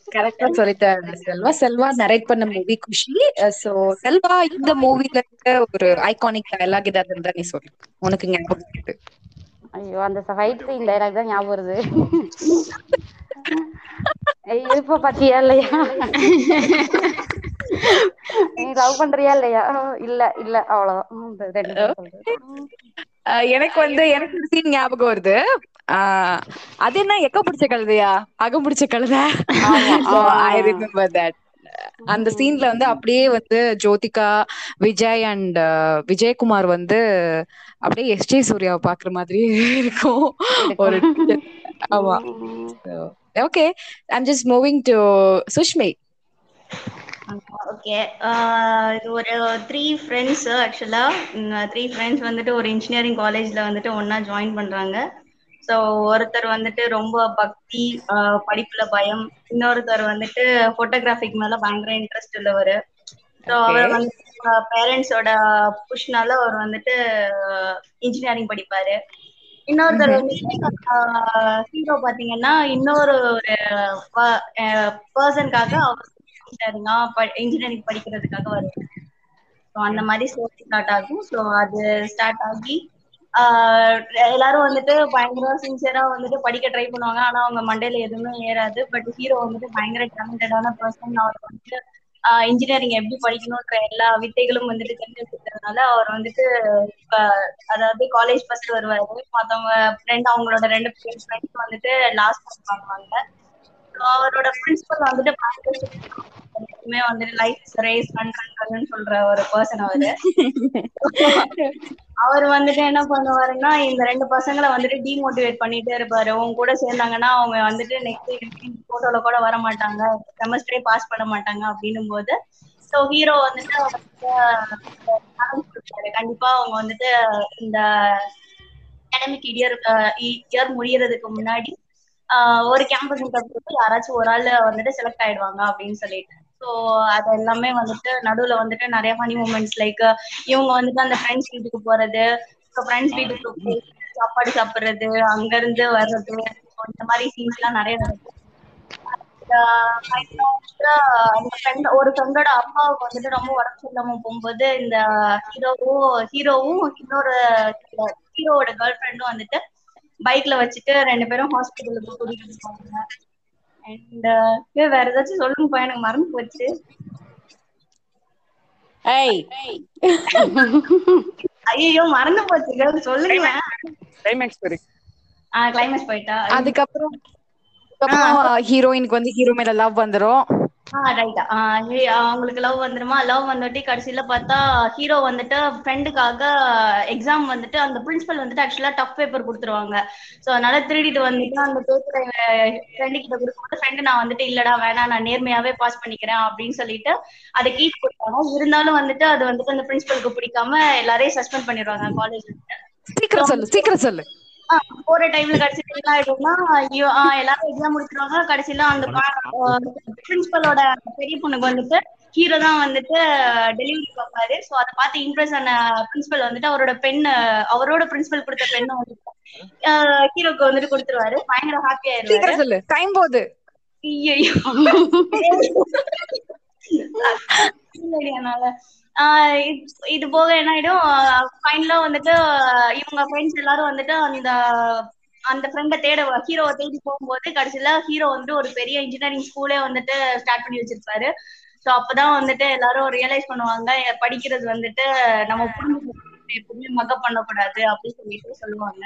கரெக்டா சொல்லிட்டாரு செல்வா. செல்வா நரேட் பண்ண மூவி குஷி. சோ செல்வா இந்த மூவில இருக்க ஒரு ஐகானிக் டயலாக் ஏதாவது இருந்தா நீ சொல்லு. உனக்கு ஞாபகம் இருக்கு. ஐயோ அந்த ஃபைட் சீன் டைலாக் தான் ஞாபகம் வருது. இப்ப பாத்தியா இல்லையா? நீ லவ் பண்றியா இல்லையா? இல்ல இல்ல அவ்வளவுதான். எனக்கு வந்து எனக்கு ஒரு சீன் ஞாபகம் வருது. அது என்ன எக்க பிடிச்ச கழுதையா? அகம் பிடிச்ச கழுதை? ஆமா ஐ ஆஹ் ரிமெம்பர் தட் அந்த சீன்ல வந்து அப்படியே வந்து ஜோதிகா விஜய் அண்ட் விஜயகுமார் வந்து அப்படியே எஸ் ஜே சூர்யாவை பாக்குற மாதிரியே இருக்கும். ஒரு ஆமா. Okay I'm just moving to Sushmi okay இது ஒரு த்ரீ ஃப்ரெண்ட்ஸ் ஆக்சுவலா த்ரீ ஃப்ரெண்ட்ஸ் வந்துட்டு ஒரு இன்ஜினியரிங் காலேஜ்ல வந்துட்டு ஒண்ணா ஜாயின் பண்றாங்க. ஸோ ஒருத்தர் வந்துட்டு ரொம்ப பக்தி படிப்புல பயம். இன்னொருத்தர் வந்துட்டு போட்டோகிராஃபிக் மேல பயங்கர இன்ட்ரெஸ்ட் உள்ளவர். ஸோ அவர் வந்து பேரண்ட்ஸோட புஷ்னால அவர் வந்துட்டு இன்ஜினியரிங் படிப்பாரு. இன்னொருத்தர் ஹீரோ பாத்தீங்கன்னா இன்னொரு ஒரு பர்சனுக்காக அவர் இன்ஜினியரிங் படிக்கிறதுக்காக வருவாரு. ஸோ அந்த மாதிரி ஸ்டோரி ஸ்டார்ட் ஆகும். ஸோ அது ஸ்டார்ட் ஆகி ஆஹ் எல்லாரும் வந்துட்டு பயங்கர சின்சியரா வந்துட்டு படிக்க ட்ரை பண்ணுவாங்க. ஆனா அவங்க மண்டையில எதுவுமே ஏறாது. பட் ஹீரோ வந்துட்டு பயங்கர டேலண்டடான பர்சன் அவர் வந்துட்டு இன்ஜினியரிங் எப்படி படிக்கணும்ன்ற எல்லா வித்தைகளும் வந்துட்டு தெரிஞ்சு வச்சிருக்கிறதுனால அவர் வந்துட்டு இப்ப அதாவது காலேஜ் ஃபர்ஸ்ட் வருவாரு. மத்தவங்க ஃப்ரெண்ட் அவங்களோட ரெண்டு ஃப்ரெண்ட்ஸ் வந்துட்டு லாஸ்ட் பண்ணுவாங்க அவரோட பிரின்சிபல் வந்துட்டு எப்பவுமே வந்துட்டு லைஃப் ரேஸ் பண்றாங்கன்னு சொல்ற ஒரு பர்சன் அவரு. அவர் வந்துட்டு என்ன பண்ணுவாருன்னா இந்த ரெண்டு பசங்களை வந்துட்டு டிமோட்டிவேட் பண்ணிட்டே இருப்பாரு. உங்க கூட சேர்ந்தாங்கன்னா அவங்க வந்துட்டு நெக்ஸ்ட் போட்டோல கூட வர மாட்டாங்க. செமஸ்டரே பாஸ் பண்ண மாட்டாங்க அப்படின்னும் போது ஸோ ஹீரோ வந்துட்டு கண்டிப்பா அவங்க வந்துட்டு இந்த அகாடமிக் இயர் இயர் முடியறதுக்கு முன்னாடி ஒரு கேம்பஸ் இன்டர்வியூக்கு யாராச்சும் ஒரு ஆள் வந்துட்டு செலக்ட் ஆயிடுவாங்க அப்படின்னு சொல்லிட்டு. ஸோ அது எல்லாமே வந்துட்டு நடுவுல வந்துட்டு நிறைய ஃபனி மூமெண்ட்ஸ் லைக் இவங்க வந்துட்டு அந்த ஃப்ரெண்ட்ஸ் வீட்டுக்கு போறது ஃப்ரெண்ட்ஸ் வீட்டுக்கு போய் சாப்பாடு சாப்பிடுறது அங்க இருந்து வர்றது இந்த மாதிரி சீன்ஸ் எல்லாம் நிறைய நடக்கும். ஒரு ஃப்ரெண்டோட அப்பாவுக்கு வந்துட்டு ரொம்ப உடம்பு சரியில்லாம போகும்போது இந்த ஹீரோவும் ஹீரோவும் இன்னொரு ஹீரோவோட கேர்ள் ஃப்ரெண்டும் வந்துட்டு பைக்ல வச்சுட்டு ரெண்டு பேரும் ஹாஸ்பிட்டலுக்கு கூட்டிட்டு போவாங்க. அண்ட் வேற ஏதாச்சும் சொல்லுங்கப்பா எனக்கு மறந்து போச்சு. ஏய். ஐயோ மறந்து போச்சு சொல்லுங்க. கிளைமேக்ஸ் போயிட்டா. அதுக்கப்புறம் ஹீரோயினுக்கு வந்து ஹீரோ மேல லவ் வந்துரும். அவங்களுக்கு லவ் வந்துருமா? லவ் வந்துட்டு கடைசியில பார்த்தா ஹீரோ வந்துட்டு ஃப்ரெண்டுக்காக எக்ஸாம் வந்துட்டு அந்த பிரின்சிபல் வந்துட்டு ஆக்சுவலா டஃப் பேப்பர் கொடுத்துருவாங்க. சோ அதனால திருடிட்டு வந்துட்டு அந்த பேப்பரை ஃப்ரெண்டு கிட்ட கொடுக்கும்போது ஃப்ரெண்டு நான் வந்துட்டு இல்லடா வேணா நான் நேர்மையாவே பாஸ் பண்ணிக்கிறேன் அப்படின்னு சொல்லிட்டு அதை கீட் கொடுத்தாங்க இருந்தாலும் வந்துட்டு அது வந்துட்டு அந்த பிரின்சிபலுக்கு பிடிக்காம எல்லாரையும் சஸ்பெண்ட் பண்ணிடுவாங்க காலேஜ் சீக்கிரம் சொல்லு சீக்கிரம் சொல்லு. போற டைம்ல கடைசியில என்ன ஆயிடும்னா ஐயோ எல்லாரும் எக்ஸாம் முடிச்சிருவாங்க. கடைசியில அந்த பிரின்சிபலோட பெரிய பொண்ணுக்கு வந்துட்டு ஹீரோ தான் வந்துட்டு டெலிவரி பார்ப்பாரு சோ அதை பார்த்து இம்ப்ரெஸ் ஆன பிரின்சிபல் வந்துட்டு அவரோட பெண் அவரோட பிரின்சிபல் கொடுத்த பெண்ணை வந்துட்டு ஹீரோக்கு வந்துட்டு கொடுத்துருவாரு. பயங்கர ஹாப்பி ஆயிருவாரு டைம் போகுது. ஐயையோ. இது- இது போக என்ன ஆயிடும் ஃபைனலா வந்துட்டு இவங்க ஃப்ரெண்ட்ஸ் எல்லாரும் வந்துட்டு அந்த அந்த ஃப்ரெண்டை தேட ஹீரோவை தேடி போகும்போது கடைசியில ஹீரோ வந்துட்டு ஒரு பெரிய இன்ஜினியரிங் ஸ்கூலே வந்துட்டு ஸ்டார்ட் பண்ணி வச்சிருப்பாரு. ஸோ அப்பதான் வந்துட்டு எல்லாரும் ரியலைஸ் பண்ணுவாங்க படிக்கிறது வந்துட்டு நம்ம குடும்பத்துல எப்பவுமே மக்கப் பண்ணக்கூடாது அப்படின்னு சொல்லிட்டு சொல்லுவாங்க.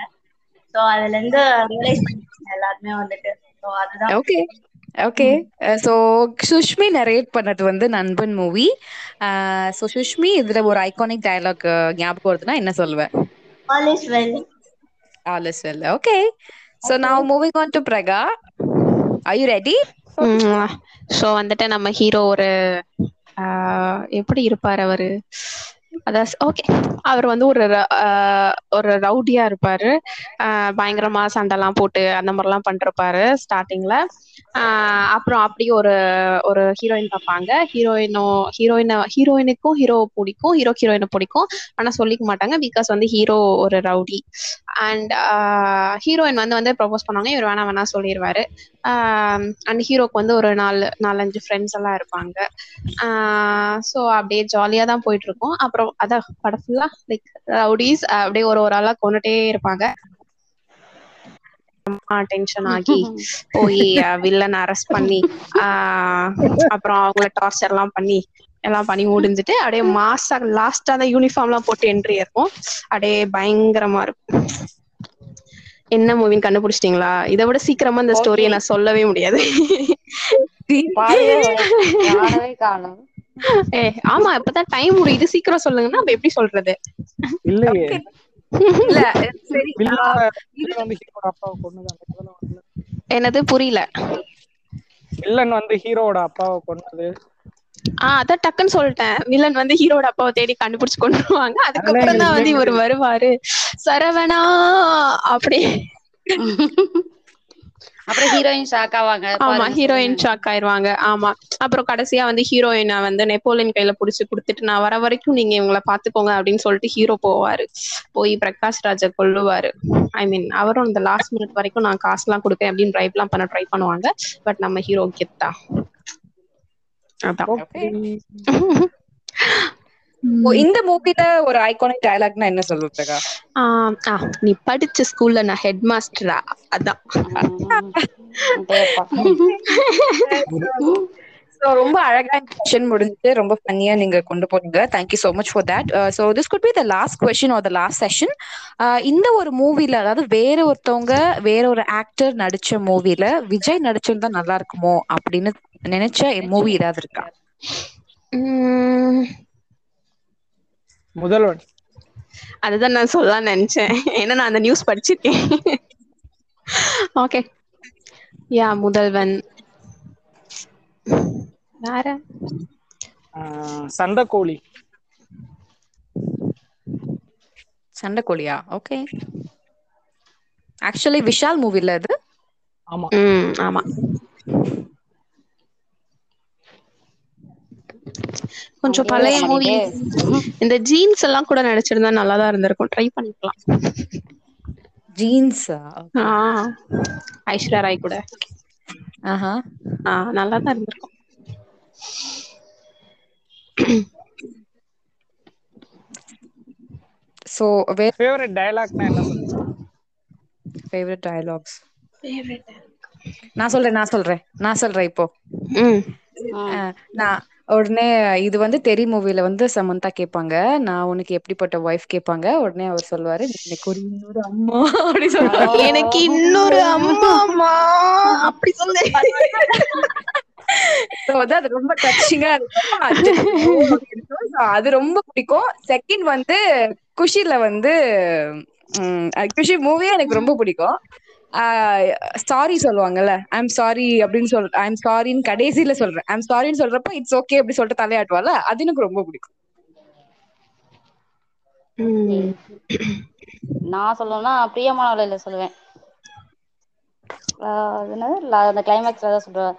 ஸோ அதுல இருந்து ரியலைஸ் பண்ணிருக்காங்க எல்லாருமே வந்துட்டு. ஸோ அதுதான். ஓகே சோ சுஷ்மி நரேட் பண்ணது வந்து நண்பன் மூவி சோ சுஷ்மி இதுல ஒரு ஐகானிக் டயலாக் ஞாபகம் வருதுன்னா என்ன சொல்லுவ? All is well all is well okay so now moving on to Praga are you ready so வந்துட்டு நம்ம ஹீரோ ஒரு ஆஹ், எப்படி இருப்பார் அவரு? அதான் ஓகே அவர் வந்து ஒரு ர- ஒரு ரவுடியா இருப்பாரு. பயங்கரமா சண்டைலாம் போட்டு அந்த மாதிரிலாம் பண்ணிருப்பாரு ஸ்டார்டிங்ல அப்புறம் அப்படியே ஒரு ஒரு ஹீரோயின் பார்ப்பாங்க. ஹீரோயினோ ஹீரோயினை ஹீரோயினுக்கும் ஹீரோ பிடிக்கும் ஹீரோ ஹீரோயினை பிடிக்கும். ஆனா சொல்லிக்க மாட்டாங்க பிகாஸ் வந்து ஹீரோ ஒரு ரவுடி. அண்ட் ஹீரோயின் வந்து வந்து ப்ரப்போஸ் பண்ணுவாங்க. இவர் வேணா வேணா சொல்லிடுவாரு அண்ட் ஹீரோக்கு வந்து ஒரு நாலு நாலஞ்சு ஃப்ரெண்ட்ஸ் எல்லாம் இருப்பாங்க. ஸோ அப்படியே ஜாலியாக தான் போயிட்டு இருக்கும். அப்புறம் அதான் படம் ஃபுல்லாக லைக் ரவுடிஸ் அப்படியே ஒரு ஒரு ஆளாக கொண்டுட்டே இருப்பாங்க. டென்ஷன் ஆகி போய் வில்லன் அரெஸ்ட் பண்ணி அப்புறம் அவங்கள டார்ச்சர் எல்லாம் பண்ணி எல்லாம் பண்ணி முடிஞ்சுட்டு அப்படியே மாசா லாஸ்டா அந்த யூனிஃபார்ம் எல்லாம் போட்டு என்ட்ரி இருக்கும் அப்படியே பயங்கரமா இருக்கும். என்ன மூவின்னு கண்டுபிடிச்சிட்டீங்களா? இதை விட சீக்கிரமா இந்த ஸ்டோரியை நான் சொல்லவே முடியாது. காணும். ஏ ஆமா இப்பதான் டைம் முடியுது சீக்கிரம் சொல்லுங்கன்னா அப்ப எப்படி சொல்றது? இல்லையே. இல்ல சரி என்னது புரியல. வில்லன் வந்து ஹீரோவோட அப்பாவை கொன்னது. ஆஹ் அதான் டக்குன்னு சொல்லிட்டேன். வில்லன் வந்து ஹீரோட அப்பாவை தேடி கண்டுபிடிச்சு கொண்டுருவாங்க. அதுக்கப்புறம் தான் வந்து இவர் வருவாரு. சரவணா அப்படி அப்புறம் ஹீரோயின் ஷாக் ஆவாங்க ஆமா ஹீரோயின் ஷாக் ஆயிருவாங்க. ஆமா. அப்புறம் கடைசியா வந்து ஹீரோயினை வந்து நெப்போலியன் கையில புடிச்சு கொடுத்துட்டு நான் வர வரைக்கும் நீங்க இவங்களை பாத்துக்கோங்க அப்படின்னு சொல்லிட்டு ஹீரோ போவாரு. போய் பிரகாஷ் ராஜை கொல்லுவாரு. ஐ மீன் அவரும் இந்த லாஸ்ட் மினிட் வரைக்கும் நான் காசுலாம் கொடுக்கேன் அப்படின்னு ட்ரைவ் எல்லாம் பண்ண ட்ரை பண்ணுவாங்க. பட் நம்ம ஹீரோ கெத்தா அதான். இந்த மூவில ஒரு ஐகானிக் டயலாக்னா என்ன ஆ, நீ படிச்ச ஸ்கூல்ல நான் ஹெட் மாஸ்டரா அதான் ரொம்ப அழகா கொஸ்டின் முடிஞ்சு ரொம்ப ஃபன்னியா நீங்க கொண்டு போனீங்க. Thank you so much for that so this could be the last question or the last session இந்த ஒரு மூவில அதாவது வேற ஒருத்தவங்க வேற ஒரு ஆக்டர் நடிச்ச மூவில விஜய் நடிச்சிருந்தா நல்லா இருக்குமோ அப்படின்னு நினைச்ச மூவி ஏதாவது இருக்கா? முதல்வன். அதுதான் நான் சொல்ல நினைச்சேன். ஏன்னா நான் அந்த நியூஸ் படிச்சிருக்கேன். Okay yeah Mudhalvan. வேற? ஆஹ் சண்டைக்கோழி. சண்டைக்கோழியா? ஓகே ஆக்சுவலி விஷால் மூவில அது? ஆமா. ஆமா. கொஞ்சம் பழைய மூவி இந்த ஜீன்ஸ் எல்லாம் கூட நடிச்சிருந்தா நல்லா தான் இருந்திருக்கும். ட்ரை பண்ணிக்கலாம். ஜீன்ஸா ஆ ஐஸ்வர்யா ராய் கூட. ஆஹா. ஆ நல்லா தான் இருந்திருக்கும் வேற ஃபேவரட் டயலாக்னா என்ன சொல்லுங்க ஃபேவரட் டயலாக்ஸ் நான் சொல்றேன் நான் சொல்றேன். நான் சொல்றேன் இப்போ. நான் உடனே இது வந்து தெரி மூவில வந்து சமந்தா கேட்பாங்க நான் உனக்கு எப்படிப்பட்ட ஒய்ஃப் கேட்பாங்க உடனே அவர் சொல்லுவாரு "நீ எனக்கு ஒரு இன்னொரு அம்மா. அப்படி சொல்லுவாரு எனக்கு இன்னொரு அம்மா அம்மா அப்படி சொல்லு. வந்து அது ரொம்ப டச்சிங்கா இருக்கும். அது ரொம்ப பிடிக்கும். செகண்ட் வந்து குஷில வந்து குஷி மூவியே எனக்கு ரொம்ப பிடிக்கும். சாரி சொல்லுவாங்கல்ல. ஐம் சாரி அப்படின்னு சொல் ஐம் சாரின்னு கடைசியில சொல்றேன். ஐம் சாரின்னு சொல்றப்ப இட்ஸ் ஓகே அப்படி சொல்லிட்டு தலையாட்டுவால அது எனக்கு ரொம்ப பிடிக்கும். நான் சொல்லணும்னா பிரியமானவளையில சொல்லுவேன். அந்த கிளைமேக்ஸ்ல தான் சொல்றேன்.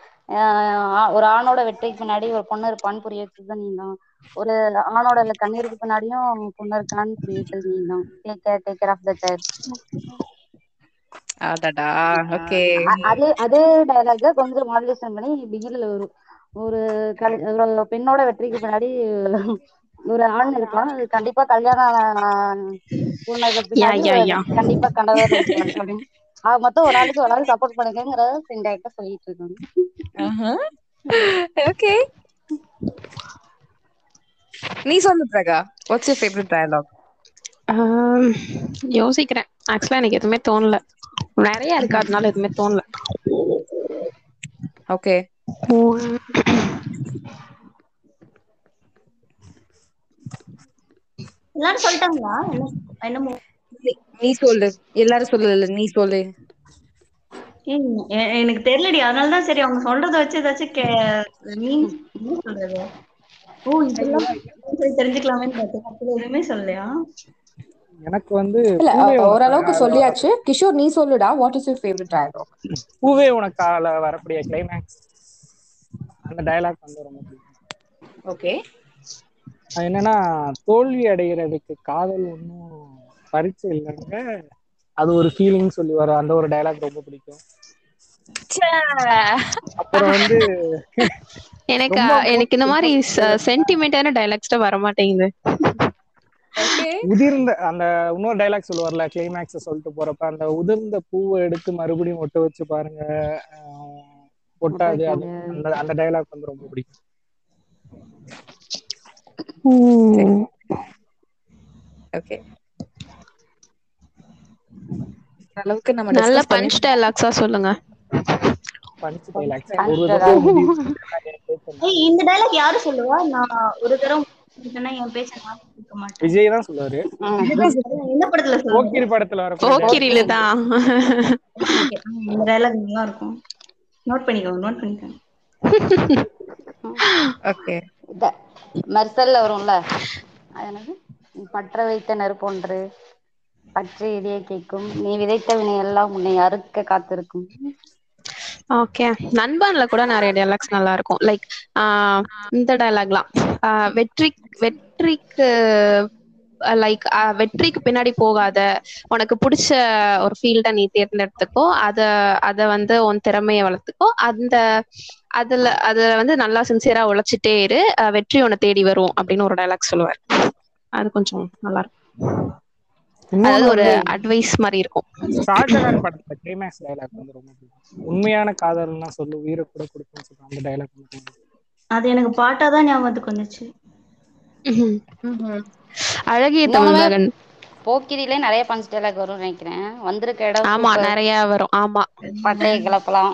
ஒரு ஆணோட வெற்றிக்கு பின்னாடி ஒரு பொண்ணு இருப்பான்னு புரிய வச்சது நீ தான் ஒரு ஆணோட கண்ணீருக்கு பின்னாடியும் பொண்ணு இருக்கான்னு புரிய வச்சது நீ தான் take care take care of the child அடடா ஓகே. அதே அதே டைலாக் கொஞ்சம் மாடுலேஷன் பண்ணி வரும் ஒரு கல்- ஒரு பெண்ணோட வெற்றிக்கு பின்னாடி ஒரு ஆண் இருக்கலாம் அது கண்டிப்பா கல்யாணம். கண்டிப்பா இருப்பாங்க அப்படின்னு. மொத்தம் ஒரு ஆளுக்கு ஒரு ஆள் சப்போர்ட் பண்ணுங்கிறத இன்டெரக்டா சொல்லிட்டு இருக்காங்க. ஓகே. நீ சொல்லு Praga. What's your favourite dialogue ஆம், யோசிக்கிறேன். ஆக்சுவலா எனக்கு எதுவுமே தோணல. நிறைய இருக்கு அதனால எதுவுமே தோணல. ஓகே. எல்லாரும் சொல்லிட்டாங்களா? என்ன என்னமோ. நீ சொல்லு. எல்லாரும் சொல்லல நீ சொல்லு. ஏய், எ- எனக்கு தெரியலடி. அதனாலதான் சரி அவங்க சொல்றத வச்சு ஏதாச்சும் கே மீன்ஸ் என்ன சொல்றது? ஓ இதெல்லாம் சரி. தெரிஞ்சுக்கலாமேன்னு பார்த்தேன். அப்படி எதுவுமே சொல்லலையா? எனக்கு வந்து ஓரளவுக்கு சொல்லியாச்சு. கிஷோர் நீ சொல்லுடா. What is your favourite dialogue பூவே உனக்கால வரக்கூடிய கிளைமேக்ஸ் அந்த டயலாக் வந்து ரொம்ப பிடிக்கும். ஓகே அது என்னன்னா தோல்வி அடைகிறதுக்கு காதல் ஒன்றும் பரீட்சை இல்லைங்க அது ஒரு ஃபீலிங் சொல்லி வர அந்த ஒரு டயலாக் ரொம்ப பிடிக்கும். அப்புறம் வந்து எனக்கு எனக்கு இந்த மாதிரி சென்டிமெண்டான டைலாக்ஸ் வர மாட்டேங்குது உதிர்ந்த அந்த இன்னொரு டைலாக் சொல்லுவார்ல கிளைமேக்ஸ் சொல்லிட்டு போறப்ப அந்த உதிர்ந்த பூவை எடுத்து மறுபடியும் ஒட்ட வச்சு பாருங்க. ஒட்டாது. அந்த அந்த டைலாக் வந்து ரொம்ப பிடிக்கும். ஓகே அளவுக்கு நம்ம நல்ல பஞ்ச் டைலாக்ஸா சொல்லுங்க. பஞ்ச் ஒரு. தடவை ஏய் இந்த டைலாக் யாரு சொல்லுவா? நான் ஒரு தடவை விஜய் தான் சொல்லுவாரு. என்ன படத்துல சொல்லுவாங்க போக்கிரி படத்துல வர போக்கிரியில தான். இந்த டைலாக் நல்லா இருக்கும். நோட் பண்ணிக்கோங்க நோட் பண்ணிக்கோங்க ஓகே. இந்த மெர்சல்ல வரும்ல? அது என்னது பற்ற வைத்த நெருப்பொன்று பற்றி இடிய கேட்கும். நீ விதைத்த வினை எல்லாம் உன்னை அறுக்க காத்திருக்கும். ஓகே நண்பன்ல கூட நிறைய டைலாக்ஸ் நல்லா இருக்கும் லைக் இந்த டைலாக்லாம் வெற்றி வெற்றிக்கு லைக் வெற்றிக்கு பின்னாடி போகாத உனக்கு பிடிச்ச ஒரு ஃபீல்டை நீ தேர்ந்தெடுத்துக்கோ அத அத வந்து உன் திறமையை வளர்த்துக்கோ அந்த அதுல அதுல வந்து நல்லா சின்சியரா உழைச்சிட்டே இரு வெற்றி உன்னை தேடி வரும் அப்படின்னு ஒரு டைலாக் சொல்லுவார். அது கொஞ்சம் நல்லா இருக்கும் அதாவது ஒரு அட்வைஸ் மாதிரி இருக்கும். ஷாஜகான் படத்துல கிளைமேக்ஸ் டைலாக் வந்து ரொம்ப பிடிக்கும். உண்மையான காதல்னா சொல்லு உயிரை கூட கொடுக்குன்னு சொல்ற அந்த. அது எனக்கு பாட்டாதான் ஞாபகத்துக்கு வந்துச்சு. அழகிய தமிழ் மகன். போக்கிரிலே நிறைய பஞ்ச் டைலாக் வரும்னு நினைக்கிறேன். வந்திருக்க இடம் ஆமா. நிறைய வரும். ஆமா. பட்டையை கிளப்பலாம்.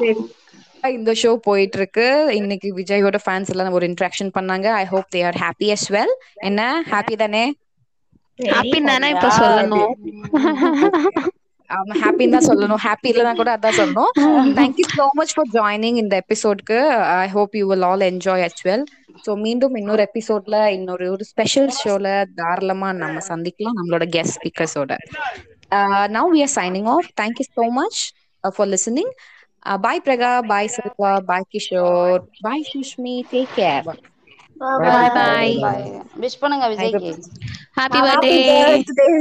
இந்த ஷோ போயிட்டு இருக்கு இன்னைக்கு விஜயோட ஃபேன்ஸ் எல்லாம் ஒரு இன்ட்ராக்ஷன் பண்ணாங்க. I hope they are happy as well. என்ன? ஹாப்பி தானே? ஹாப்பி தானே இப்ப சொல்லணும். ஆமா ஹாப்பின்னு தான் சொல்லணும். ஹாப்பி இல்லைனா கூட அதான் சொல்லணும். Thank you so much for joining இந்த எபிசோட்க்கு I hope you will all enjoy as well so மீண்டும் இன்னொரு எபிசோட்ல இன்னொரு ஒரு ஸ்பெஷல் ஷோல தாராளமா நம்ம சந்திக்கலாம் நம்மளோட guest ஸ்பீக்கர்ஸோட now we are signing off thank you so much for listening bye Praga bye Selva bye Kishore bye Sushmi take care Bye bye. விஷ் பண்ணுங்க விஜய்க்கு. Happy birthday birthday